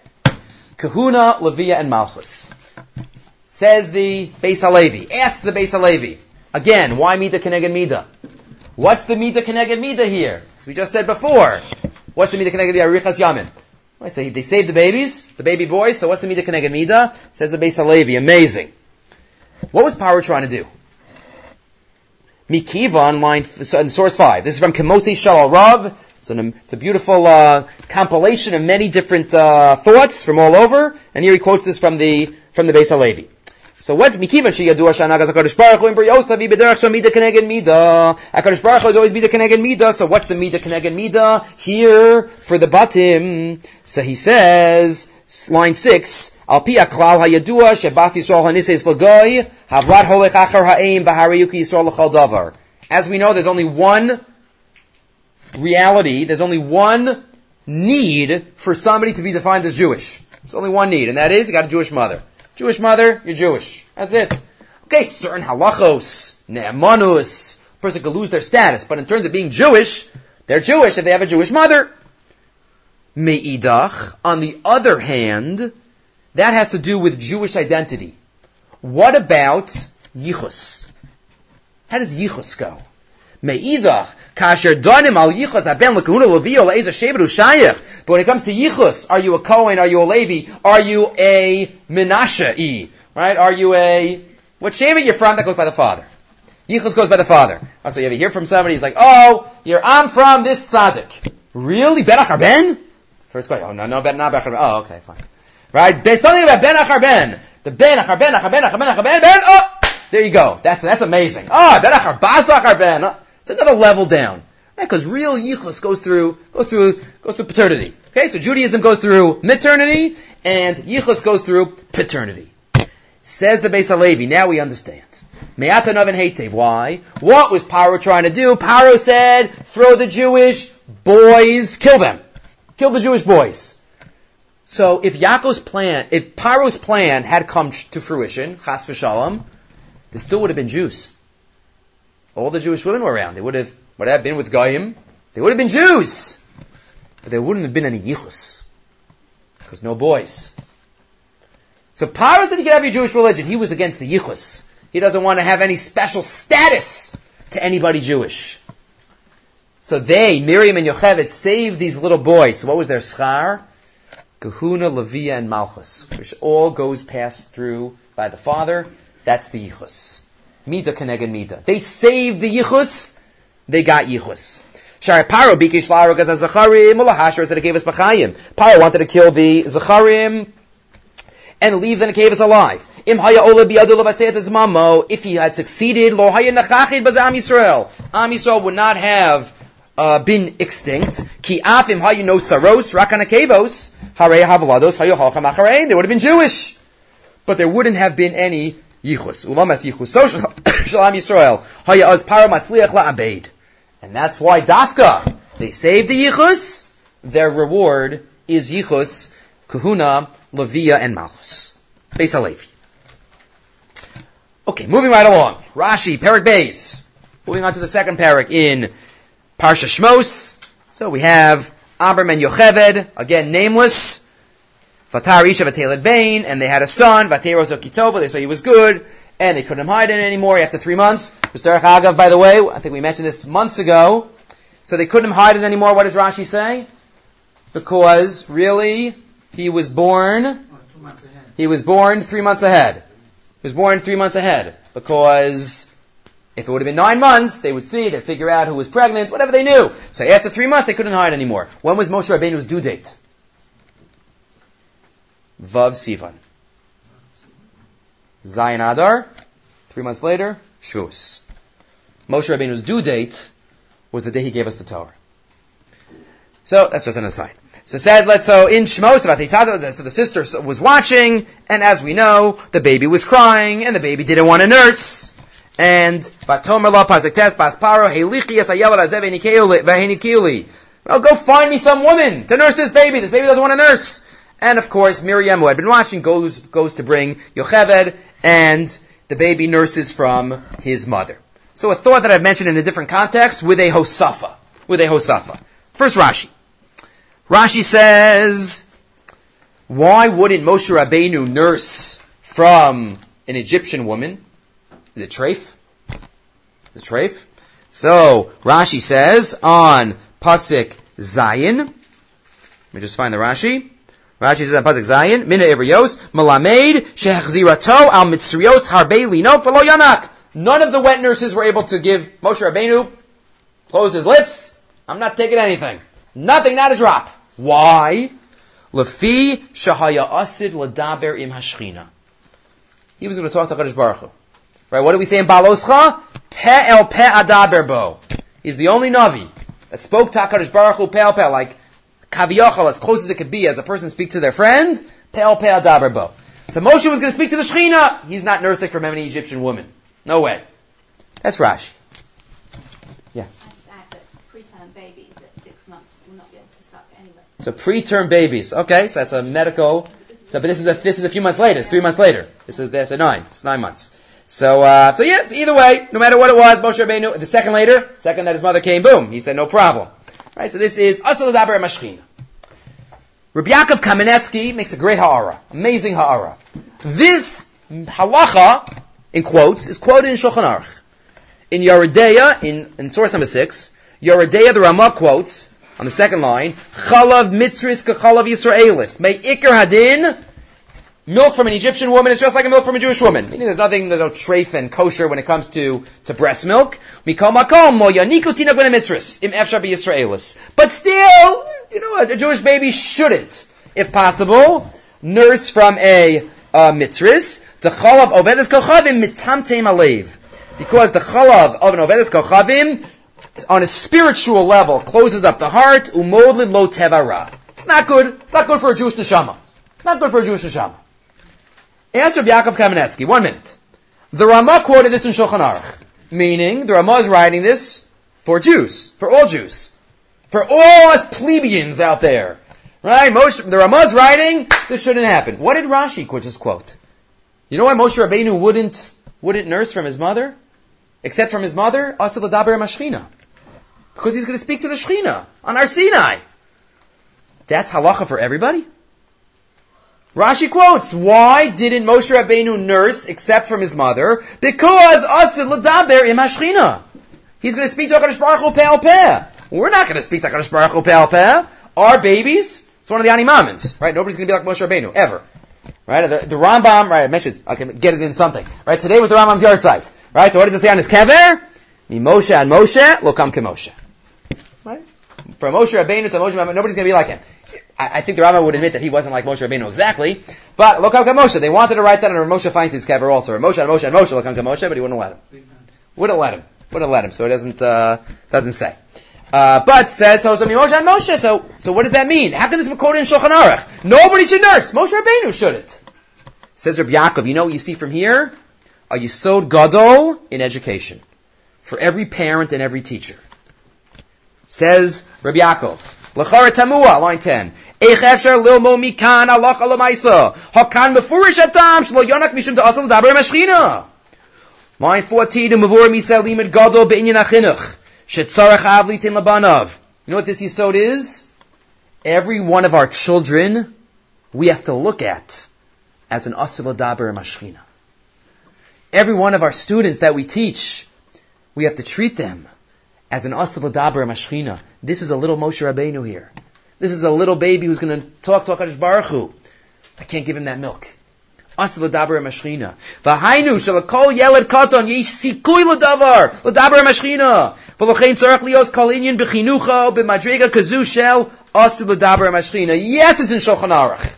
Kahuna, levia, and malchus. Says the Beis Halevi. Ask the Beis Halevi. Again, why Mida Keneged Mida? What's the Mida Keneged Mida here? As we just said before. What's the Mida Keneged Mida? Arichas Yamin. Right, so they saved the babies, the baby boys, so what's the Mida Keneged Mida? Says the Beis Halevi. Amazing. What was Paro trying to do? Mikiva on line, in source 5. This is from Kemotzi Shalal Rav. So it's a beautiful uh, compilation of many different uh, thoughts from all over. And here he quotes this from the from the Beis Halevi. So what's mikivan sheyadu Hashanag Hakadosh Baruch Hu in Yosav b'derech shel mida keneged mida. Hakadosh Baruch Hu is always mida keneged mida. So what's the mida keneged mida here for the batim? So he says, line six. Al pi aklal hayadua shebas Yisrael hanises lagoy havrat holech achar ha'im b'hariyuki Yisrael l'chal davar. As we know, there's only one reality. There's only one need for somebody to be defined as Jewish. There's only one need, and that is you got a Jewish mother. Jewish mother, you're Jewish. That's it. Okay, certain halachos, ne'emanus, person could lose their status, but in terms of being Jewish, they're Jewish if they have a Jewish mother. Me'idach, on the other hand, that has to do with Jewish identity. What about yichus? How does yichus go? Me'idach, kasher donim al yichus aben lekahuna levio shevet. But when it comes to yichus, are you a Kohen? Are you a Levi? Are you a Menashe? Right? Are you a, what shevet you're from? That goes by the father. Yichus goes by the father. That's why you ever hear from somebody, he's like, oh, you're, I'm from this tzaddik. Really? Ben Achar Ben? First question. Oh, no, no, not Ben. Oh, okay, fine. Right? There's something about Ben Achar Ben. The Ben Achar Ben, Achar Ben, Achar Ben, Ben, oh! There you go. That's, that's amazing. Oh, Ben Achar Achar Ben. Oh, it's another level down. Right? Because real Yichus goes through, goes through, goes through paternity. Okay? So Judaism goes through maternity, and Yichus goes through paternity. Says the Beis Halevi. Now we understand. And. Why? What was Paro trying to do? Paro said, throw the Jewish boys, kill them. Kill the Jewish boys. So if Yaakov's plan, if Paro's plan had come to fruition, chas v'shalom, there still would have been Jews. All the Jewish women were around. They would have, would have been with Goyim. They would have been Jews. But there wouldn't have been any yichus. Because no boys. So Paro said you could have your Jewish religion. He was against the yichus. He doesn't want to have any special status to anybody Jewish. So they, Miriam and Yocheved, saved these little boys. So what was their schar? Kahuna, Leviah, and Malchus, which all goes passed through by the father. That's the yichus. Mida keneged mida. They saved the yichus. They got yichus. Shari Paro bikish zacharim ulahashar said it gave us. Paro wanted to kill the zacharim and leave the Nekavas alive. Im haya ola mamo. If he had succeeded, lo haya nachachid bazam Yisrael. Am Yisrael would not have uh, been extinct. Ki afim hayu no saros rakanakevos harei havlados hayu halcham acharein. They would have been Jewish, but there wouldn't have been any yichus. Ulamas yichus so shalam Yisrael haya az para matzliach la'abed. And that's why dafka they saved the yichus. Their reward is yichus, kahuna, levia, and malchus. Beis Halevi. Okay, moving right along. Rashi, Perik Beis. Moving on to the second parak in Parsha Shmos. So we have Amram and Yocheved, again nameless. Vatar Isha Vateled Bain, and they had a son, Vateros Okitova, they saw he was good, and they couldn't hide it anymore after three months. Mr. Agav, by the way, I think we mentioned this months ago. So they couldn't hide it anymore. What does Rashi say? Because really, he was born. He was born three months ahead. He was born three months ahead because if it would have been nine months, they would see, they'd figure out who was pregnant, whatever they knew. So after three months, they couldn't hide anymore. When was Moshe Rabbeinu's due date? Vav Sivan. Zayin Adar. Three months later, Shavuos. Moshe Rabbeinu's due date was the day he gave us the Torah. So that's just an aside. So said, let's so in Shmos so the sister was watching, and as we know, the baby was crying, and the baby didn't want to nurse. And Batomer la pazektes basparo. Well, go find me some woman to nurse this baby. This baby doesn't want to nurse. And of course, Miriam, who had been watching, goes goes to bring Yocheved, and the baby nurses from his mother. So a thought that I've mentioned in a different context with a hosafa. With a hosafa. First Rashi. Rashi says, why wouldn't Moshe Rabbeinu nurse from an Egyptian woman? Is it treif? Is it treif? So Rashi says on pasuk Zayin. Let me just find the Rashi. Rashi says on pasuk Zayin, Mina Ivrios, Malamed Shehachzirato Al Mitzrios Harbe Lino V'lo Yanak. None of the wet nurses were able to give Moshe Rabbeinu close his lips. I'm not taking anything. Nothing, not a drop. Why? Lefi Shahaya Asid Ladaber Im Hashchina. He was going to talk to Kadosh Baruch Hu. Right? What do we say in Baloscha? Pe el pe adaberbo. He's the only Navi that spoke to HaKadosh Baruch Hu pe el pe, like Kaviyachal, as close as it could be as a person speaks to their friend, pe el pe adaberbo. So Moshe was going to speak to the Shechina. He's not nursing from any Egyptian woman. No way. That's Rashi. Yeah. At the pre-test preterm babies at six months will not be able to suck anyway. So preterm babies. Okay, so that's a medical. So, but this is a this is a few months later. It's three months later. This is that's a nine. It's nine months. So, uh, so yes, either way, no matter what it was, Moshe Rabbeinu, the second later, second that his mother came, boom, he said no problem. Right, so this is Asal Daber Mashchina. Rabbi Yaakov Kamenetsky makes a great ha'ara, amazing ha'ara. This halacha, in quotes, is quoted in Shulchan Aruch. In Yoreh Deah, in, in source number six, Yoreh Deah, the Ramah quotes, on the second line, Chalav mitzris kachalav Yisraelis. May ikar hadin, milk from an Egyptian woman is just like a milk from a Jewish woman. Meaning there's nothing, there's no treif and kosher when it comes to, to breast milk. But still, you know, a, a Jewish baby shouldn't, if possible, nurse from a uh, mitzris, ovedes. Because the chalav of an ovedes kochavim, on a spiritual level, closes up the heart. It's not good. It's not good for a Jewish neshama. It's not good for a Jewish neshama. Answer of Yaakov Kamenetsky. One minute. The Ramah quoted this in Shulchan Aruch, meaning the Ramah is writing this for Jews, for all Jews, for all us plebeians out there. Right? Moshe, the is writing, this shouldn't happen. What did Rashi just quote? You know why Moshe Rabbeinu wouldn't, wouldn't nurse from his mother? Except from his mother? Also the Daber Mashchina. Because he's going to speak to the Shechina on Har Sinai. That's halacha for everybody? Rashi quotes, why didn't Moshe Rabbeinu nurse except from his mother? Because asid ladaber im hashchina. He's going to speak to HaKadosh Baruch Hu pe'al peh. We're not going to speak to HaKadosh Baruch Hu pe'al peh. Our babies, it's one of the Ani Maamins, right? Nobody's going to be like Moshe Rabbeinu, ever. Right? The, the Rambam, right, I mentioned, I can get it in something. Right? Today was the Rambam's yahrzeit. Right? So what does it say on his kever? Mi Moshe and Moshe, lo kam ke Moshe. Right? From Moshe Rabbeinu to Moshe Rabbeinu, nobody's going to be like him. I, think the Rambam would admit that he wasn't like Moshe Rabbeinu exactly, but look how Moshe. They wanted to write that on Moshe finds his kever also. Moshe and Moshe and Moshe how Moshe, but he wouldn't let him. Wouldn't let him. Wouldn't let him. So it doesn't uh, doesn't say. Uh, but says so. So Moshe and Moshe. So so what does that mean? How can this be quoted in Shulchan Aruch? Nobody should nurse. Moshe Rabbeinu shouldn't. Says Rabbi Yaakov. You know what you see from here? A yisod gadol in education for every parent and every teacher. Says Rabbi Yaakov. Lachara Tamua, line 10. Lilmo mikan. Hakan mefurish atam shlo yonak asal dabar mashchina. Line 14, limit gadol be'inyan achinuch. Shetzarech avli labanav. You know what this yisod is? Every one of our children we have to look at as an asal dabar mashchina. Every one of our students that we teach, we have to treat them as an asal dabar mashchina. This is a little Moshe Rabbeinu here. This is a little baby who's going to talk to Baruch Hu. I can't give him that milk. Yes, it's in Shulchan Aruch.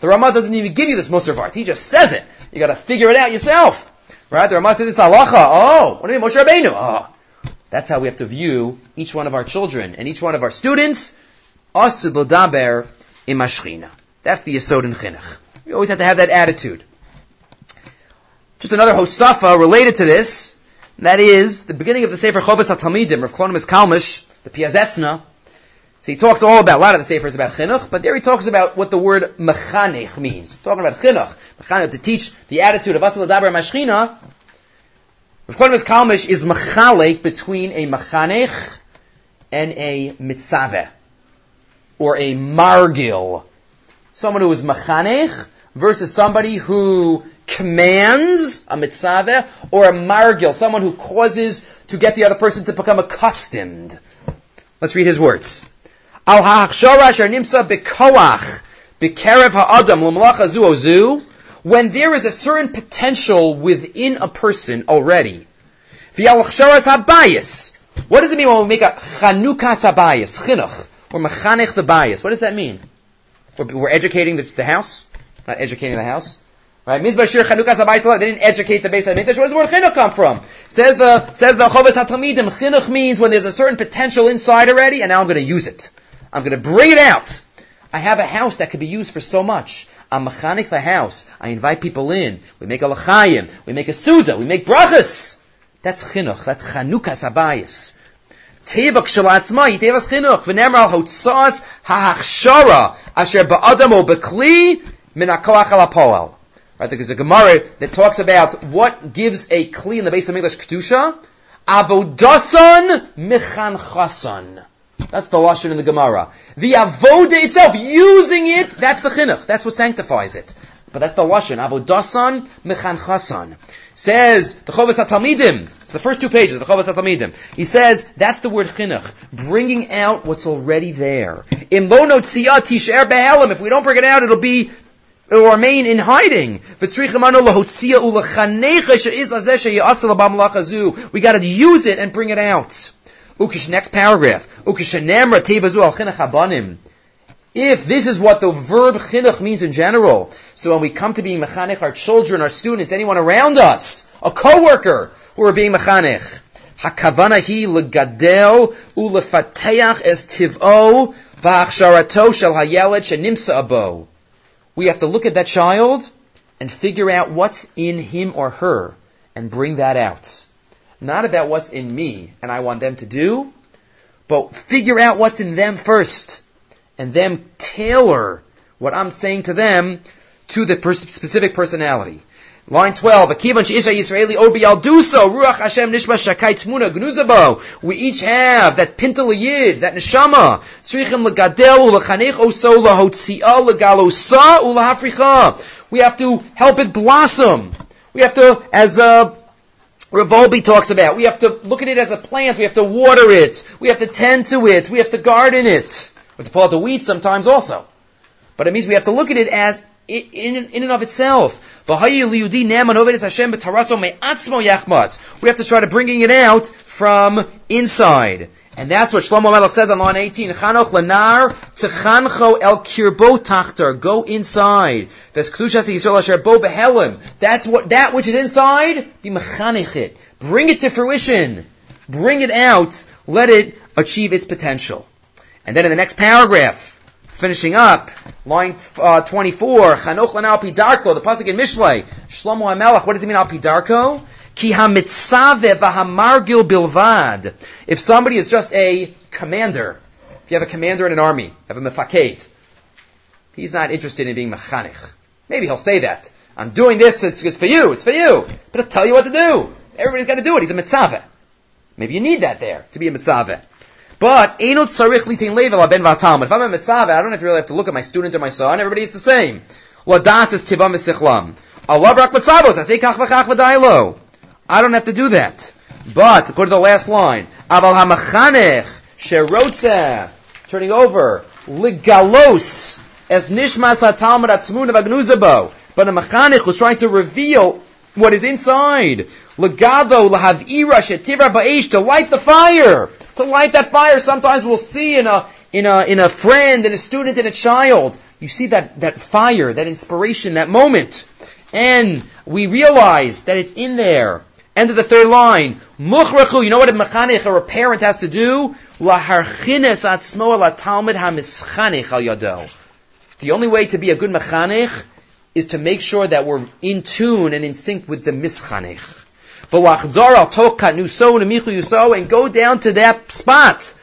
The Ramah doesn't even give you this Musar He just says it. You got to figure it out yourself. Right? The Ramah says this halacha. Oh, what do you mean Moshe Rabbeinu? Oh, that's how we have to view each one of our children and each one of our students Asid l'daber imashchina. That's the yesod in chinuch. We always have to have that attitude. Just another hosafa related to this. That is the beginning of the Sefer Chovas HaTalmidim, Rav Klonimus Kalmish, the Piazetzna. So he talks all about, a lot of the Sefers about chinuch, but there he talks about what the word mechanech means. We're talking about chinuch, mechanech, to teach the attitude of Asal Dabar Mashchina. Rav Klonimus Kalmish is mechalek between a mechanech and a mitzaveh or a margil. Someone who is machanech versus somebody who commands a mitzvah or a margil, someone who causes to get the other person to become accustomed. Let's read his words. Al nimsa ha'adam l'malacha zu when there is a certain potential within a person already. What does it mean when we make a chanukas habayis, chinuch? We're mechanech the bias. What does that mean? We're, we're educating the, the, house, not educating the house. Right? Mizbashir chanukas abayis. They didn't educate the base of Mikdash. Where does the word chinuch come from? Says the says the Chovas Hatalmidim. Chinuch means when there's a certain potential inside already, and now I'm going to use it. I'm going to bring it out. I have a house that could be used for so much. I'm mechanic the house. I invite people in. We make a lachayim. We make a suda. We make brachas. That's chinuch. That's chanukas tevas chinuch, v'nemar al hotzas ha'achshara, asher min ha'koach al. Right, there's a Gemara that talks about what gives a kli in the base of English kedusha. Avodasan michan chasan. That's the lashon in the Gemara. The avoda itself, using it, that's the chinuch. That's what sanctifies it. But that's the lashon. Avodasan mechan chasan. Says the Chovas Talmidim. It's the first two pages of the Chovas Talmidim. He says that's the word chinuch, bringing out what's already there. In lo tisher behelim. If we don't bring it out, it'll be it will remain in hiding. We got to use it and bring it out. Ukish, next paragraph. If this is what the verb chinuch means in general, so when we come to being mechanech, our children, our students, anyone around us, a coworker who are being mechanech, hakavana legadel ulefateach es tiv'o v'achsharato shel hayeled shenimsa abo we have to look at that child and figure out what's in him or her and bring that out. Not about what's in me and I want them to do, but figure out what's in them first and them tailor what I'm saying to them to the pers- specific personality. Line 12, Akivan Isha Yisraeli Obi Alduso, Ruach Hashem Nishma Shakai Tmuna Gnuzabo. We each have that Pinta Yid, that Neshama. Tzrichim Legadel Ulachanech Oso Lahotzia Legalosa Ulahafricha. We have to help it blossom. We have to, as uh, Rav Wolbe talks about, we have to look at it as a plant. We have to water it. We have to tend to it. We have to garden it. We have to pull out the weeds sometimes also. But it means we have to look at it as in, in and of itself. We have to try to bringing it out from inside. And that's what Shlomo Melech says on line 18. Chanoch lenar techancho el kirbo tachter. Go inside. That's what, that which is inside, be mechanichit. Bring it to fruition. Bring it out. Let it achieve its potential. And then in the next paragraph, Finishing up, line uh, 24, Chanoch lana pidarko, the pasuk in Mishlei, Shlomo HaMelech, what does it mean al pidarko? Ki hamitzave v'hamargil bilvad. If somebody is just a commander, if you have a commander in an army, have a mefaked, he's not interested in being mechanich. Maybe he'll say that. I'm doing this, it's, it's for you, it's for you. But I'll tell you what to do. Everybody's got to do it. He's a mitzvah. Maybe you need that there to be a mitzvah. But enot sarich litin level ben vatam. If I'm a mitzvah, I don't have to really have to look at my student or my son. Everybody is the same. Ladas is tivam v'sichlam. Allah rak mitzvahos. I say kach v'chach v'dailo. I don't have to do that. But go to the last line. Aval hamachanech sherotzeh. Turning over. Ligalos es nishmas hatalmud atzmun v'agnuzabo. But a mechanech was trying to reveal what is inside. Legado lahavira shetira ba'esh to light the fire to light that fire. Sometimes we'll see in a, in a, in a friend, in a student, in a child, you see that, that fire, that inspiration, that moment. And we realize that it's in there. End of the third line. Muchrachu, you know what a mechanich or a parent has to do? Laharchines atzmo al yado. The only way to be a good mechanich is to make sure that we're in tune and in sync with the and go down to that spot.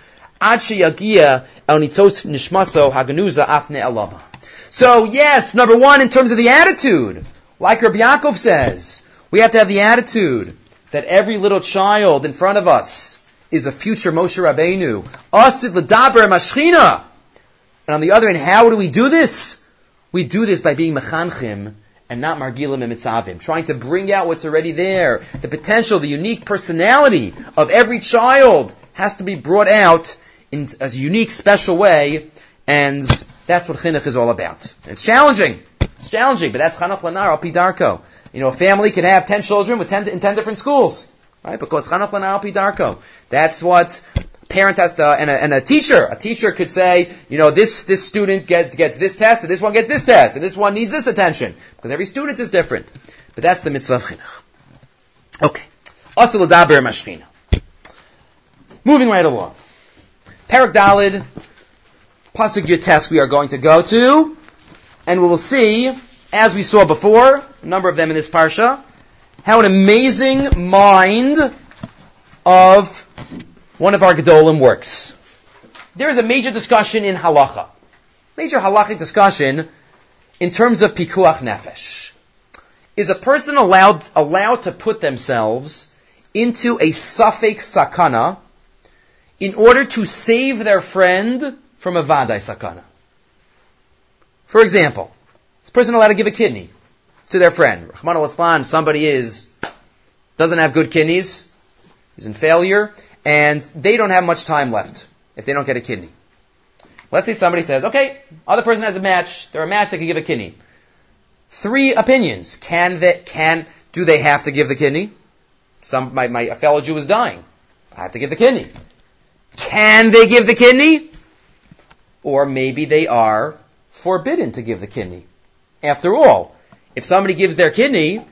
So yes, number one, in terms of the attitude, like Rabbi Yaakov says, we have to have the attitude that every little child in front of us is a future Moshe Rabbeinu. Asid. And on the other hand, how do we do this? We do this by being mechanchim and not margilim and mitzavim, trying to bring out what's already there. The potential, the unique personality of every child has to be brought out in a unique, special way, and that's what chinuch is all about. It's challenging. It's challenging, but that's chanach lanar al. You know, a family can have ten children with ten in ten different schools, right? Because chanach lanar al. That's what parent has to, and a, and a teacher, a teacher could say, you know, this, this student get, gets this test, and this one gets this test, and this one needs this attention. Because every student is different. But that's the mitzvah of chinuch. Okay. Also l'daber mashchina. Moving right along. Parak Dalid, Pasuk test we are going to go to, and we will see, as we saw before, a number of them in this parsha, how an amazing mind of one of our Gedolim works. There is a major discussion in halacha. Major halachic discussion in terms of pikuach nefesh. Is a person allowed, allowed to put themselves into a safek sakana in order to save their friend from a vadai sakana? For example, is a person allowed to give a kidney to their friend? Rahman al somebody is, doesn't have good kidneys, he's in failure, and they don't have much time left if they don't get a kidney. Let's say somebody says, okay, other person has a match, they're a match, they can give a kidney. Three opinions. Can they, can, do they have to give the kidney? Some, my, my, a fellow Jew is dying. I have to give the kidney. Can they give the kidney? Or maybe they are forbidden to give the kidney. After all, if somebody gives their kidney,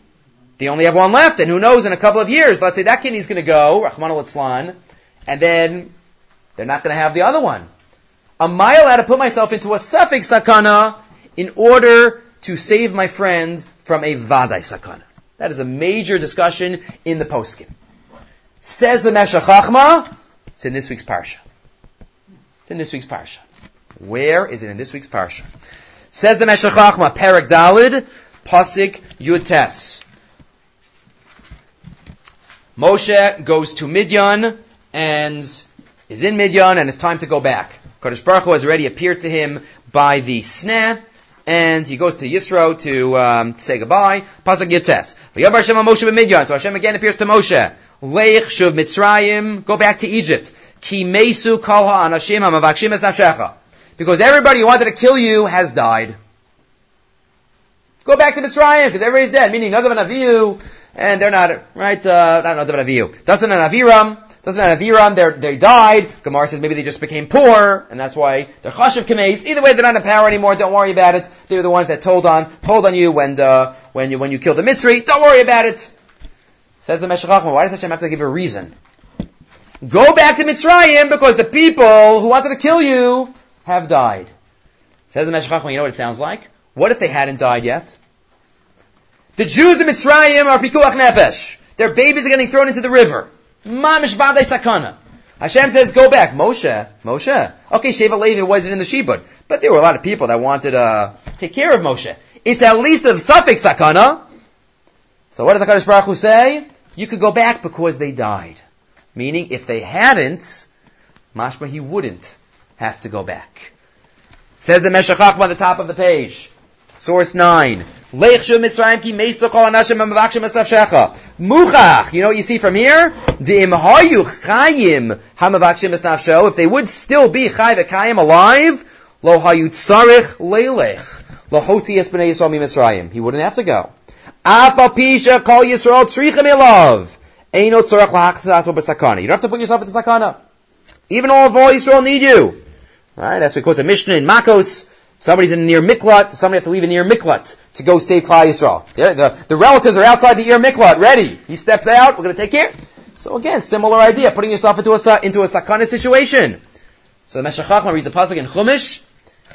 they only have one left, and who knows, in a couple of years, let's say that kidney's going to go, Rahman al and then they're not going to have the other one. Am I allowed to put myself into a safek sakana in order to save my friend from a vadai sakana? That is a major discussion in the poskim. Says the Meshech Chachma, it's in this week's parsha. It's in this week's parsha. Where is it in this week's parsha? Says the Meshech Chachma, Perak Dalid, Pasik Yutes. Moshe goes to Midian and is in Midian and it's time to go back. Kodesh Baruch Hu has already appeared to him by the snare and he goes to Yisro to um, say goodbye. Pasuk Yotes. Hashem Moshe b'Midian. So Hashem again appears to Moshe. Leich shuv Mitzrayim. Go back to Egypt. Ki mesu kol ha'anashim ha'mavakshim es Because everybody who wanted to kill you has died. Go back to Mitzrayim because everybody's dead. Meaning Nadav and Avihu, and they're not right. Uh, not Nadav and Avihu. Dasan an Aviram. Dasan have Aviram, they they died. Gemara says maybe they just became poor, and that's why they're chashiv kameis. Either way, they're not in power anymore. Don't worry about it. They were the ones that told on told on you when uh, when you when you killed the Mitzri. Don't worry about it. Says the Meshech Why does Hashem have to give a reason? Go back to Mitzrayim because the people who wanted to kill you have died. Says the Meshech You know what it sounds like? What if they hadn't died yet? The Jews of Mitzrayim are pikuach nefesh. Their babies are getting thrown into the river. Mamish vadei sakana. Hashem says, go back. Moshe, Moshe. Okay, Sheva Levi wasn't in the Shibud, but there were a lot of people that wanted to uh, take care of Moshe. It's at least a safek sakana. So what does HaKadosh Baruch Hu say? You could go back because they died. Meaning, if they hadn't, mashma, he wouldn't have to go back. says the Meshachach on the top of the page. Source 9. Muchach. You know what you see from here? If they would still be chai v'kayim alive, lo hayu tzarich leilech. Lo hosi es b'nei Yisrael mitzrayim. He wouldn't have to go. Afa pisha kol Yisrael tzrichem ilav. Eino tzarech lahachtas b'sakana. You don't have to put yourself into sakana. Even all of all Yisrael need you. Right? That's because a Mishnah in Makos, Somebody's in near Miklat, somebody have to leave a near Miklat to go save Klal Yisrael. Yeah, the, the relatives are outside the ir Miklat, ready. He steps out, we're going to take care. So again, similar idea, putting yourself into a, into a sakana situation. So the Meshech Chachma reads a pasuk in Chumash,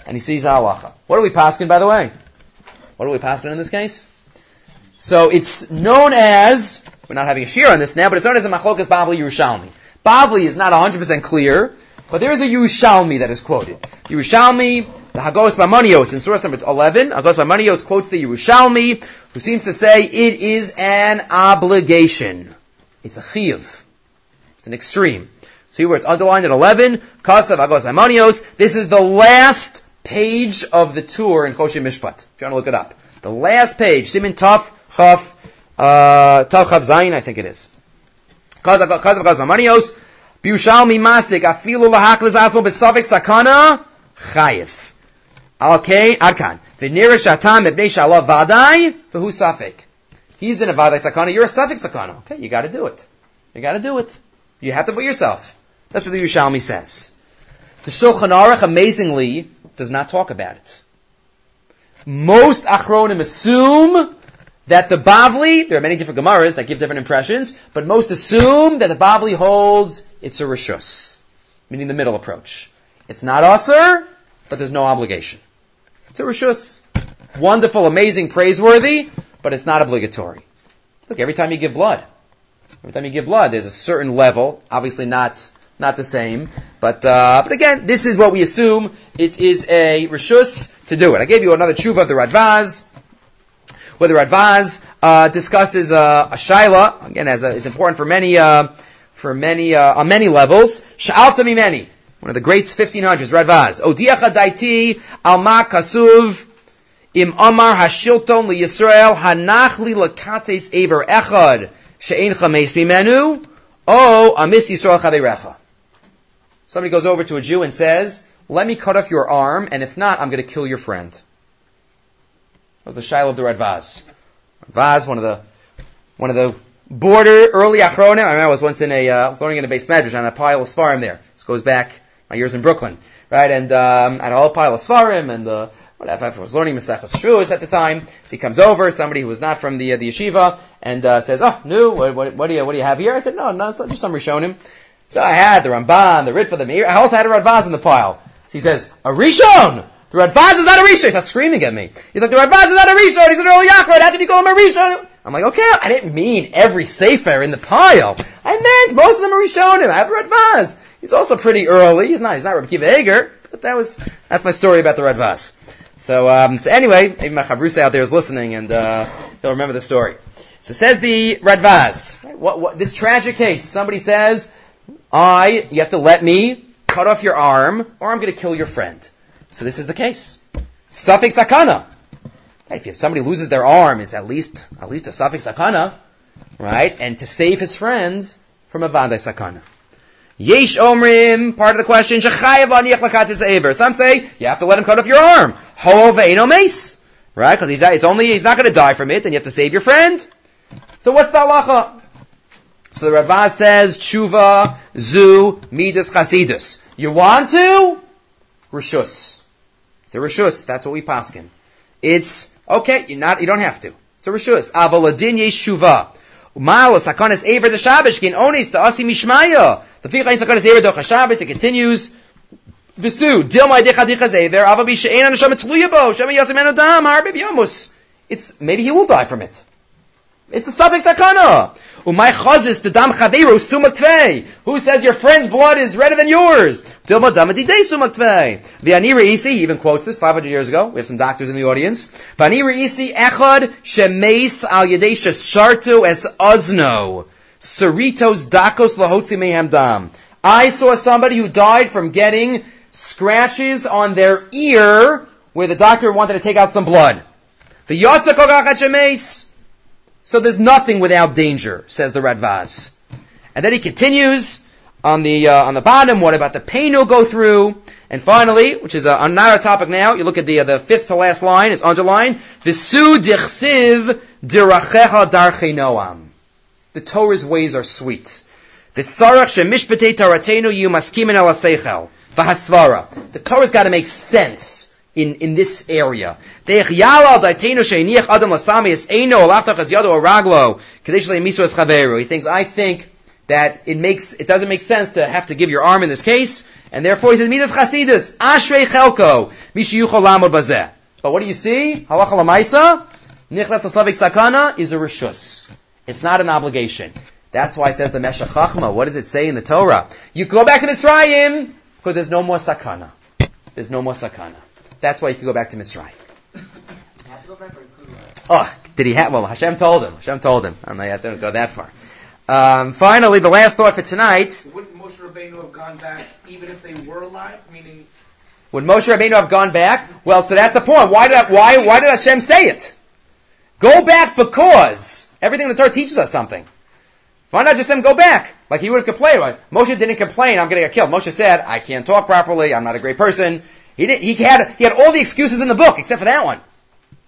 and he sees halacha. What are we pasking, by the way? What are we pasking in this case? So it's known as, we're not having a shiur on this now, but it's known as a machlokas Bavli Yerushalmi. Bavli is not 100% clear, but there is a Yerushalmi that is quoted. Yerushalmi, the Hagos Maimonios in source number 11, Hagos Maimonios quotes the Yerushalmi, who seems to say it is an obligation. It's a chiyuv. It's an extreme. See where it's underlined at 11, Kasav Hagos Maimonios. This is the last page of the Tur in Choshen Mishpat, if you want to look it up. The last page, Simin Taf, Chaf, uh, Taf Chaf Zayin, I think it is. Kasav Hagos Maimonios, Biushalmi masik afilu lahakliz asmo besavik sakana chayif. Okay, adkan. V'nira shatam ebnei shalav vadai v'hu safik. He's in a vadai sakana, you're a safik sakana. Okay, you gotta do it. You gotta do it. You have to put yourself. That's what the Yushalmi says. The Shulchan Aruch, amazingly, does not talk about it. Most Achronim assume that the Bavli, there are many different Gemaras that give different impressions, but most assume that the Bavli holds it's a Rishus, meaning the middle approach. It's not Asr, but there's no obligation. It's a Rishus. Wonderful, amazing, praiseworthy, but it's not obligatory. Look, every time you give blood, every time you give blood, there's a certain level, obviously not not the same. But uh, but again, this is what we assume. It is a rishus to do it. I gave you another tshuva of the Radvaz, where the Radvaz uh, discusses uh, a shaila. Again, as a, it's important for many uh, for many uh, on many levels. Sha'alta many. One of the greats, 1500s, Radvaz. Odiacha daiti alma kasuv im amar hashilton li Yisrael hanach li lakates aver echad she'en chames mimenu o amis Yisrael chaverecha. Somebody goes over to a Jew and says, let me cut off your arm, and if not, I'm going to kill your friend. Was the shaila of the Radvaz. Radvaz, one of the, one of the border early Achronim. I remember I was once in a, uh, learning in a beis medrash on a pile of Svarim there. This goes back my years in Brooklyn, right? And, um, I had a whole pile of Svarim and, uh, whatever, I was learning Masechas Shavuos at the time. So he comes over, somebody who was not from the, uh, the yeshiva, and, uh, says, oh, no, what, what, what, do you, what do you have here? I said, no, no, just some Rishonim. So I had the Ramban, the Ritva, the Meiri. I also had a Radvaz in the pile. So he says, a Rishon! The Radvaz is not a Rishon! He's screaming at me. He's like, the Radvaz is not a Rishon! He's an early Yachrid! How can you call him a Rishon? I'm like, okay, I didn't mean every Sefer in the pile. I meant most of them are Rishonim. I have Radvaz. He's also pretty early. He's not, he's not Rabbi Kiva Eiger, but that was, that's my story about the Radvaz. So, um, so anyway, maybe my Chavrusa out there is listening and, uh, he'll remember the story. So says the Radvaz, what, what, this tragic case, somebody says, I, you have to let me cut off your arm, or I'm going to kill your friend. So this is the case. Safek sakana. If somebody loses their arm, it's at least at least a safek sakana, right? And to save his friends from a vadai sakana. Yesh omrim, part of the question, Some say, you have to let him cut off your arm. Ho mace. Right? Because he's, it's only, he's not going to die from it, and you have to save your friend. So what's the halacha? So the Rava says, Tshuva, Zu, Midas, Chasidus. You want to? Rishus. It's a Rishus. That's what we paskin. It's, okay, you're not, you don't have to. It's a Rishus. Avaladin yesh Tshuva. Umal, Sakanis, Aver, the Shabbos, Onis, the Asi Mishmaya. The Fichain Sakanis, Aver, the Shabbos, it continues. Visu, Dilma, Decha, Decha, Zever, Avabi, She'en, Anasham, Tzluyabo, Shema, Yasim, Enodam, Yomus. It's, maybe he will die from it. It's a safek sakana. Umay chazis the dam chaveru sumatvei. Who says your friend's blood is redder than yours? Dilma damadidei sumatvei. The Anira Isi, he even quotes this 500 years ago. We have some doctors in the audience. Anira Isi echad shemeis al yedei shartu es ozno. Cerritos dakos lahotzi mehem dam. I saw somebody who died from getting scratches on their ear where the doctor wanted to take out some blood. The yotza kogachat shemeis. So there's nothing without danger, says the Radvaz. And then he continues on the uh, on the bottom. What about the pain you'll go through? And finally, which is uh, another topic now, you look at the uh, the fifth to last line. It's underlined. Visu dichsiv dirachecha darchei noam. The Torah's ways are sweet. The Torah's got to make sense in, in this area. He thinks, I think that it makes, it doesn't make sense to have to give your arm in this case, and therefore he says, Midas Chasidus, Ashrei Chelko. But what do you see? Halacha Lamaisa, Nichlat Slavik Sakana is a rishus. It's not an obligation. That's why it says the Meshech Chachma. What does it say in the Torah? You go back to Mitzrayim, because there's no more sakana. There's no more sakana. That's why you could go back to Mitzrayim. Oh, did he have? Well, Hashem told him. Hashem told him. I'm not have to go that far. Um, finally, the last thought for tonight. Wouldn't Moshe Rabbeinu have gone back even if they were alive? Meaning. Would Moshe Rabbeinu have gone back? Well, so that's the point. Why did why why did Hashem say it? Go back because everything in the Torah teaches us something. Why not just him go back? Like he would have complained. Right? Moshe didn't complain. I'm going to get killed. Moshe said, "I can't talk properly. I'm not a great person. He did, he had he had all the excuses in the book except for that one.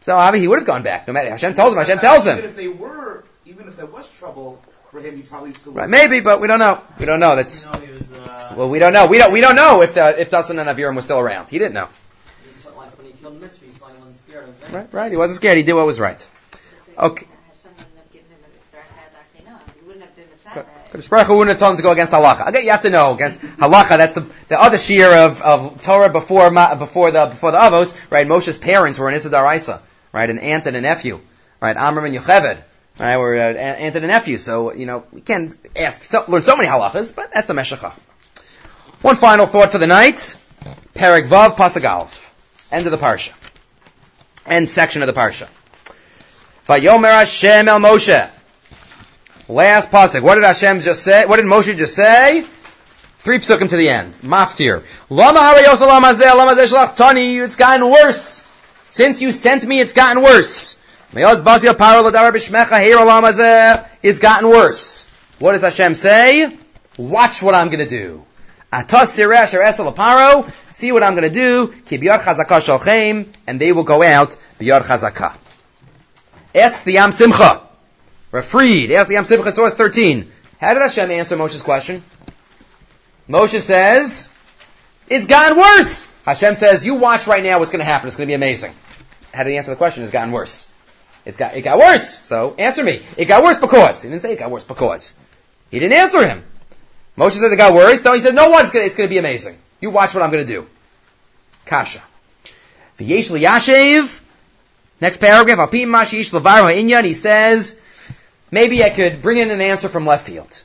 So obviously he would have gone back. No matter Hashem tells him. Hashem tells him. Even if they were, even if there was trouble for him, he probably still. Right, maybe, but we don't know. We don't know. That's You know, was, uh, well, we don't know. We don't we don't know if uh, if Dasan and Aviram were still around. He didn't know. he was like he Mitzvah, he wasn't scared. Right, right. He wasn't scared. He did what was right. Okay. Hashem wouldn't have given him a Darchei Darchei He wouldn't have been a Kodesh Baruch Hu wouldn't have told him to go against halacha. Okay, you have to know against halacha. That's the, the other shear of, of Torah before before the before the Avos. Right, Moshe's parents were an Issa Isa. Right, an aunt and a nephew. Right, Amram and Yocheved. Right, were uh, aunt and a nephew. So you know we can ask so, learn so many halachas, but that's the Meshachah. One final thought for the night. Perek Vav Pasuk End of the parsha. End section of the parsha. Vayomer Hashem El Moshe. Last pasuk. What did Hashem just say? What did Moshe just say? Three psukim to the end. Maftir. Lama harayos lama zeh lama zeh shlach tani. It's gotten worse. Since you sent me, it's gotten worse. Me'oz bazil paro l'davar b'shmecha heir lama zeh. It's gotten worse. What does Hashem say? Watch what I'm going to do. Atas siresh or esel paro. See what I'm going to do. Ki biyar chazaka shalchem. And they will go out biyar chazaka. Ask the Yam Simcha. We're freed. Ask the Yam Simcha, source 13. How did Hashem answer Moshe's question? Moshe says, it's gotten worse. Hashem says, you watch right now what's going to happen. It's going to be amazing. How did he answer the question? It's gotten worse. It's got, it got worse. So answer me. It got worse because. He didn't say it got worse because. He didn't answer him. Moshe says it got worse. No, he said, no what? It's going, to be amazing. You watch what I'm going to do. Kasha. V'yesh liyashev. Next paragraph. He says, maybe I could bring in an answer from left field.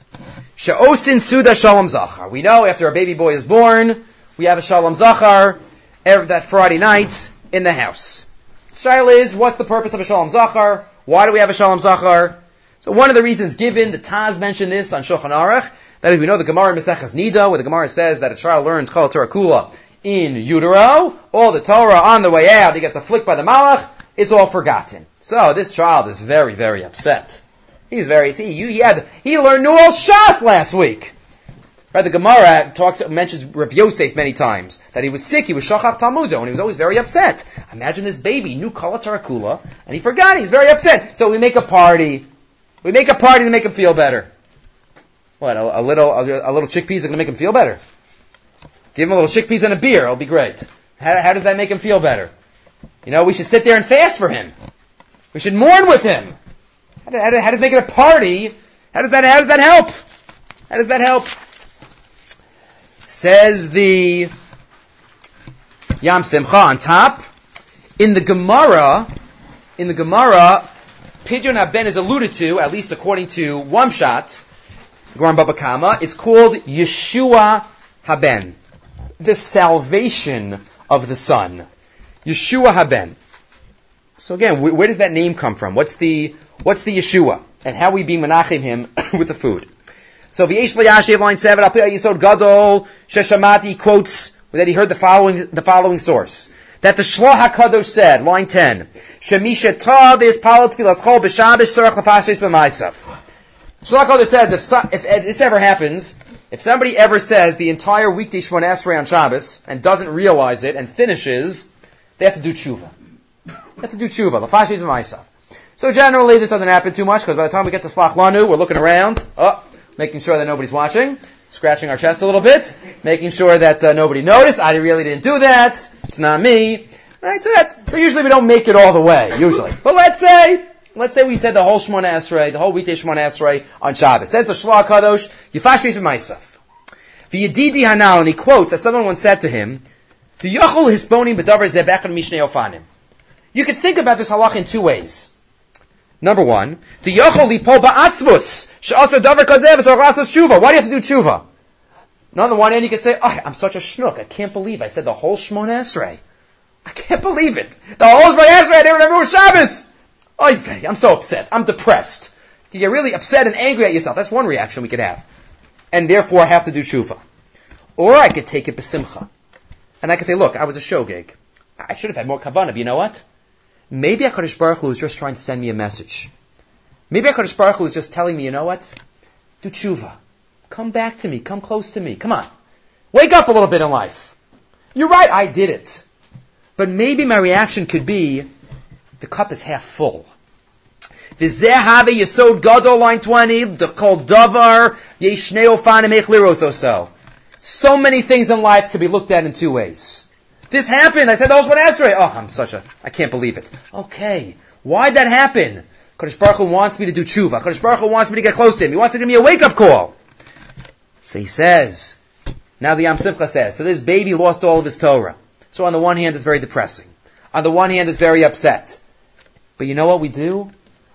She'osin suda shalom zachar. We know after a baby boy is born, we have a shalom zachar that Friday night in the house. Shaila is, what's the purpose of a shalom zachar? Why do we have a shalom zachar? So one of the reasons given, the Taz mentioned this on Shulchan Aruch, that is, we know the Gemara in Maseches Nida, where the Gemara says that a child learns Kol Torah Kula in utero, all the Torah on the way out, he gets afflicted by the Malach, it's all forgotten. So this child is very, very upset. He's very, see, you, he had, he learned Newell Shas last week. Right, the Gemara talks, mentions Rav Yosef many times, that he was sick, he was Shachach Talmudo, and he was always very upset. Imagine this baby, knew Kala Tarakula, and he forgot, he's very upset. So we make a party, we make a party to make him feel better. What, a, a little, a, a, little chickpeas are gonna make him feel better? Give him a little chickpeas and a beer, it'll be great. How, how does that make him feel better? You know, we should sit there and fast for him. We should mourn with him. How, do, how, do, how does making a party, how does that, how does that help? How does that help? Says the Yam Simcha on top. In the Gemara, in the Gemara, Pidyon Haben is alluded to, at least according to Wamshat, Gemara Baba Kama, is called Yeshua Haben. The salvation of the Son. Yeshua Haben. So again, wh- where does that name come from? What's the, what's the Yeshua? And how we be menachem him with the food? So V'yesh Yashiv line seven, I'll Al Yisod Gadol Sheshamati quotes that he heard the following the following source that the Shloh Hakadosh said, line ten, Shemisha Tav is Palat Kilaschol B'Shabbos Sorach Lefashis B'Maisaf. Shloh Hakadosh says if, so, if, if this ever happens, if somebody ever says the entire weekday Shmon Esrei on Shabbos and doesn't realize it and finishes, they have to do tshuva. They have to do tshuva. Lefashis B'Maisaf. So generally, this doesn't happen too much because by the time we get to Slach Lanu, we're looking around. Oh, making sure that nobody's watching, scratching our chest a little bit, making sure that uh, nobody noticed. I really didn't do that. It's not me. Right? So that's so usually we don't make it all the way. Usually, but let's say. Let's say we said the whole Shmona Esrei, the whole weekday Shmona Esrei on Shabbos. Says the Shloh Kadosh, Yifash Beis B'Maisaf. The Yedidi Hanal, and he quotes that someone once said to him, "The Yochel Hisbonim B'Davar Zebech Mishnei Ofanim." You could think about this halach in two ways. Number one, the yochol lipo ba'atzmus she'asar davar kazev v'sarachas tshuva. Why do you have to do tshuva? On the one hand, you could say, oh, I'm such a schnook. I can't believe I said the whole Shmon Esrei. I can't believe it. The whole Shmon Esrei, I didn't remember it was Shabbos. I'm so upset. I'm depressed. You get really upset and angry at yourself. That's one reaction we could have. And therefore, I have to do tshuva. Or I could take it besimcha. And I could say, look, I was a shogeg. I should have had more kavanah, but you know what? Maybe HaKadosh Baruch Hu is just trying to send me a message. Maybe HaKadosh Baruch Hu is just telling me, you know what? Do tshuva. Come back to me. Come close to me. Come on. Wake up a little bit in life. You're right, I did it. But maybe my reaction could be, the cup is half full. Yesod gadol line 20, the kol davar ech so. So many things in life could be looked at in two ways. This happened. I said that was what Esrei. Oh, I'm such a, I can't believe it. Okay. Why'd that happen? Kodesh Baruch Hu wants me to do tshuva. Kodesh Baruch Hu wants me to get close to him. He wants to give me a wake-up call. So he says, now the Yam Simcha says, so this baby lost all of his Torah. So on the one hand, it's very depressing. On the one hand, it's very upset. But you know what we do?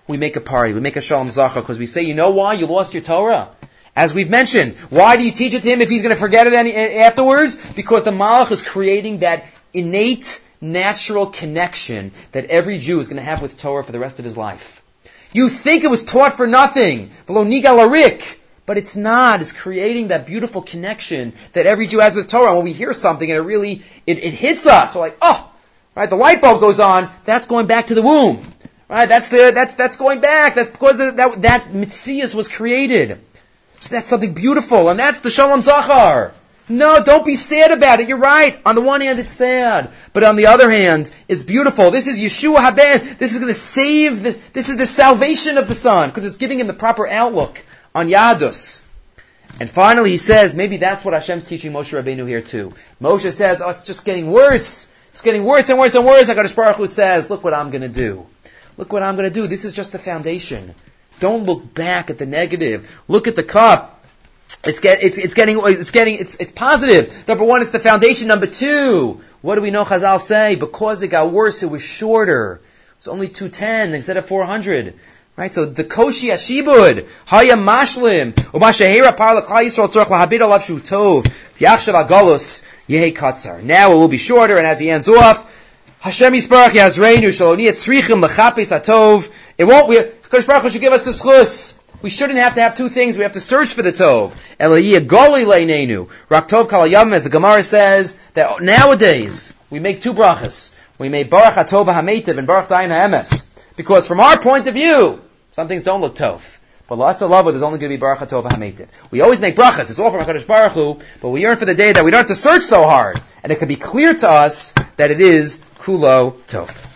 We make a party. We make a Shalom Zachar because we say, you know why you lost your Torah? As we've mentioned, why do you teach it to him if he's going to forget it any, afterwards? Because the Malach is creating that innate, natural connection that every Jew is going to have with Torah for the rest of his life. You think it was taught for nothing, but it's not. It's creating that beautiful connection that every Jew has with Torah. When we hear something and it really, it, it hits us, we're like, oh, right, the light bulb goes on, that's going back to the womb. Right, that's the, that's, that's going back. That's because that, that Mitzias was created. So that's something beautiful, and that's the Shalom Zachar. No, don't be sad about it. You're right. On the one hand, it's sad, but on the other hand, it's beautiful. This is Yeshua Haben. This is going to save the. This is the salvation of the son because it's giving him the proper outlook on Yadus. And finally, he says maybe that's what Hashem's teaching Moshe Rabbeinu here too. Moshe says, "Oh, it's just getting worse. It's getting worse and worse and worse." I Hakadosh Baruch Hu says, "Look what I'm going to do. Look what I'm going to do. This is just the foundation." Don't look back at the negative. Look at the cup. It's, get, it's, it's getting, it's getting, it's, it's positive. Number one, it's the foundation. Number two, what do we know Chazal say? Because it got worse, it was shorter. It's only 210 instead of 400. Right? So the Koshi Ashibud, Haya Mashlim, Umashahira Parla Klal Yisrael Tzorach Lahabid Alav Shu Tov, Tiachshav Agalus, Yehe Katzar. Now it will be shorter, and as he ends off, Hashem Yisbarach Yazreinu Shaloni Etzrichim Lechapis Atov. It won't, we, Kosh Baruch Hu should give us the schus. We shouldn't have to have two things. We have to search for the tov. Eliyah goli leinenu. Rak tov kalayam, as the Gemara says, that nowadays, we make two brachas. We make Baruch HaTov HaMeitiv and Baruch Dayan HaEmes. Because from our point of view, some things don't look tov. But l'asid lavo, there's only going to be Baruch HaTov HaMeitiv. We always make brachas. It's all from HaKadosh Baruch Hu, but we yearn for the day that we don't have to search so hard. And it can be clear to us that it is Kulo Tov.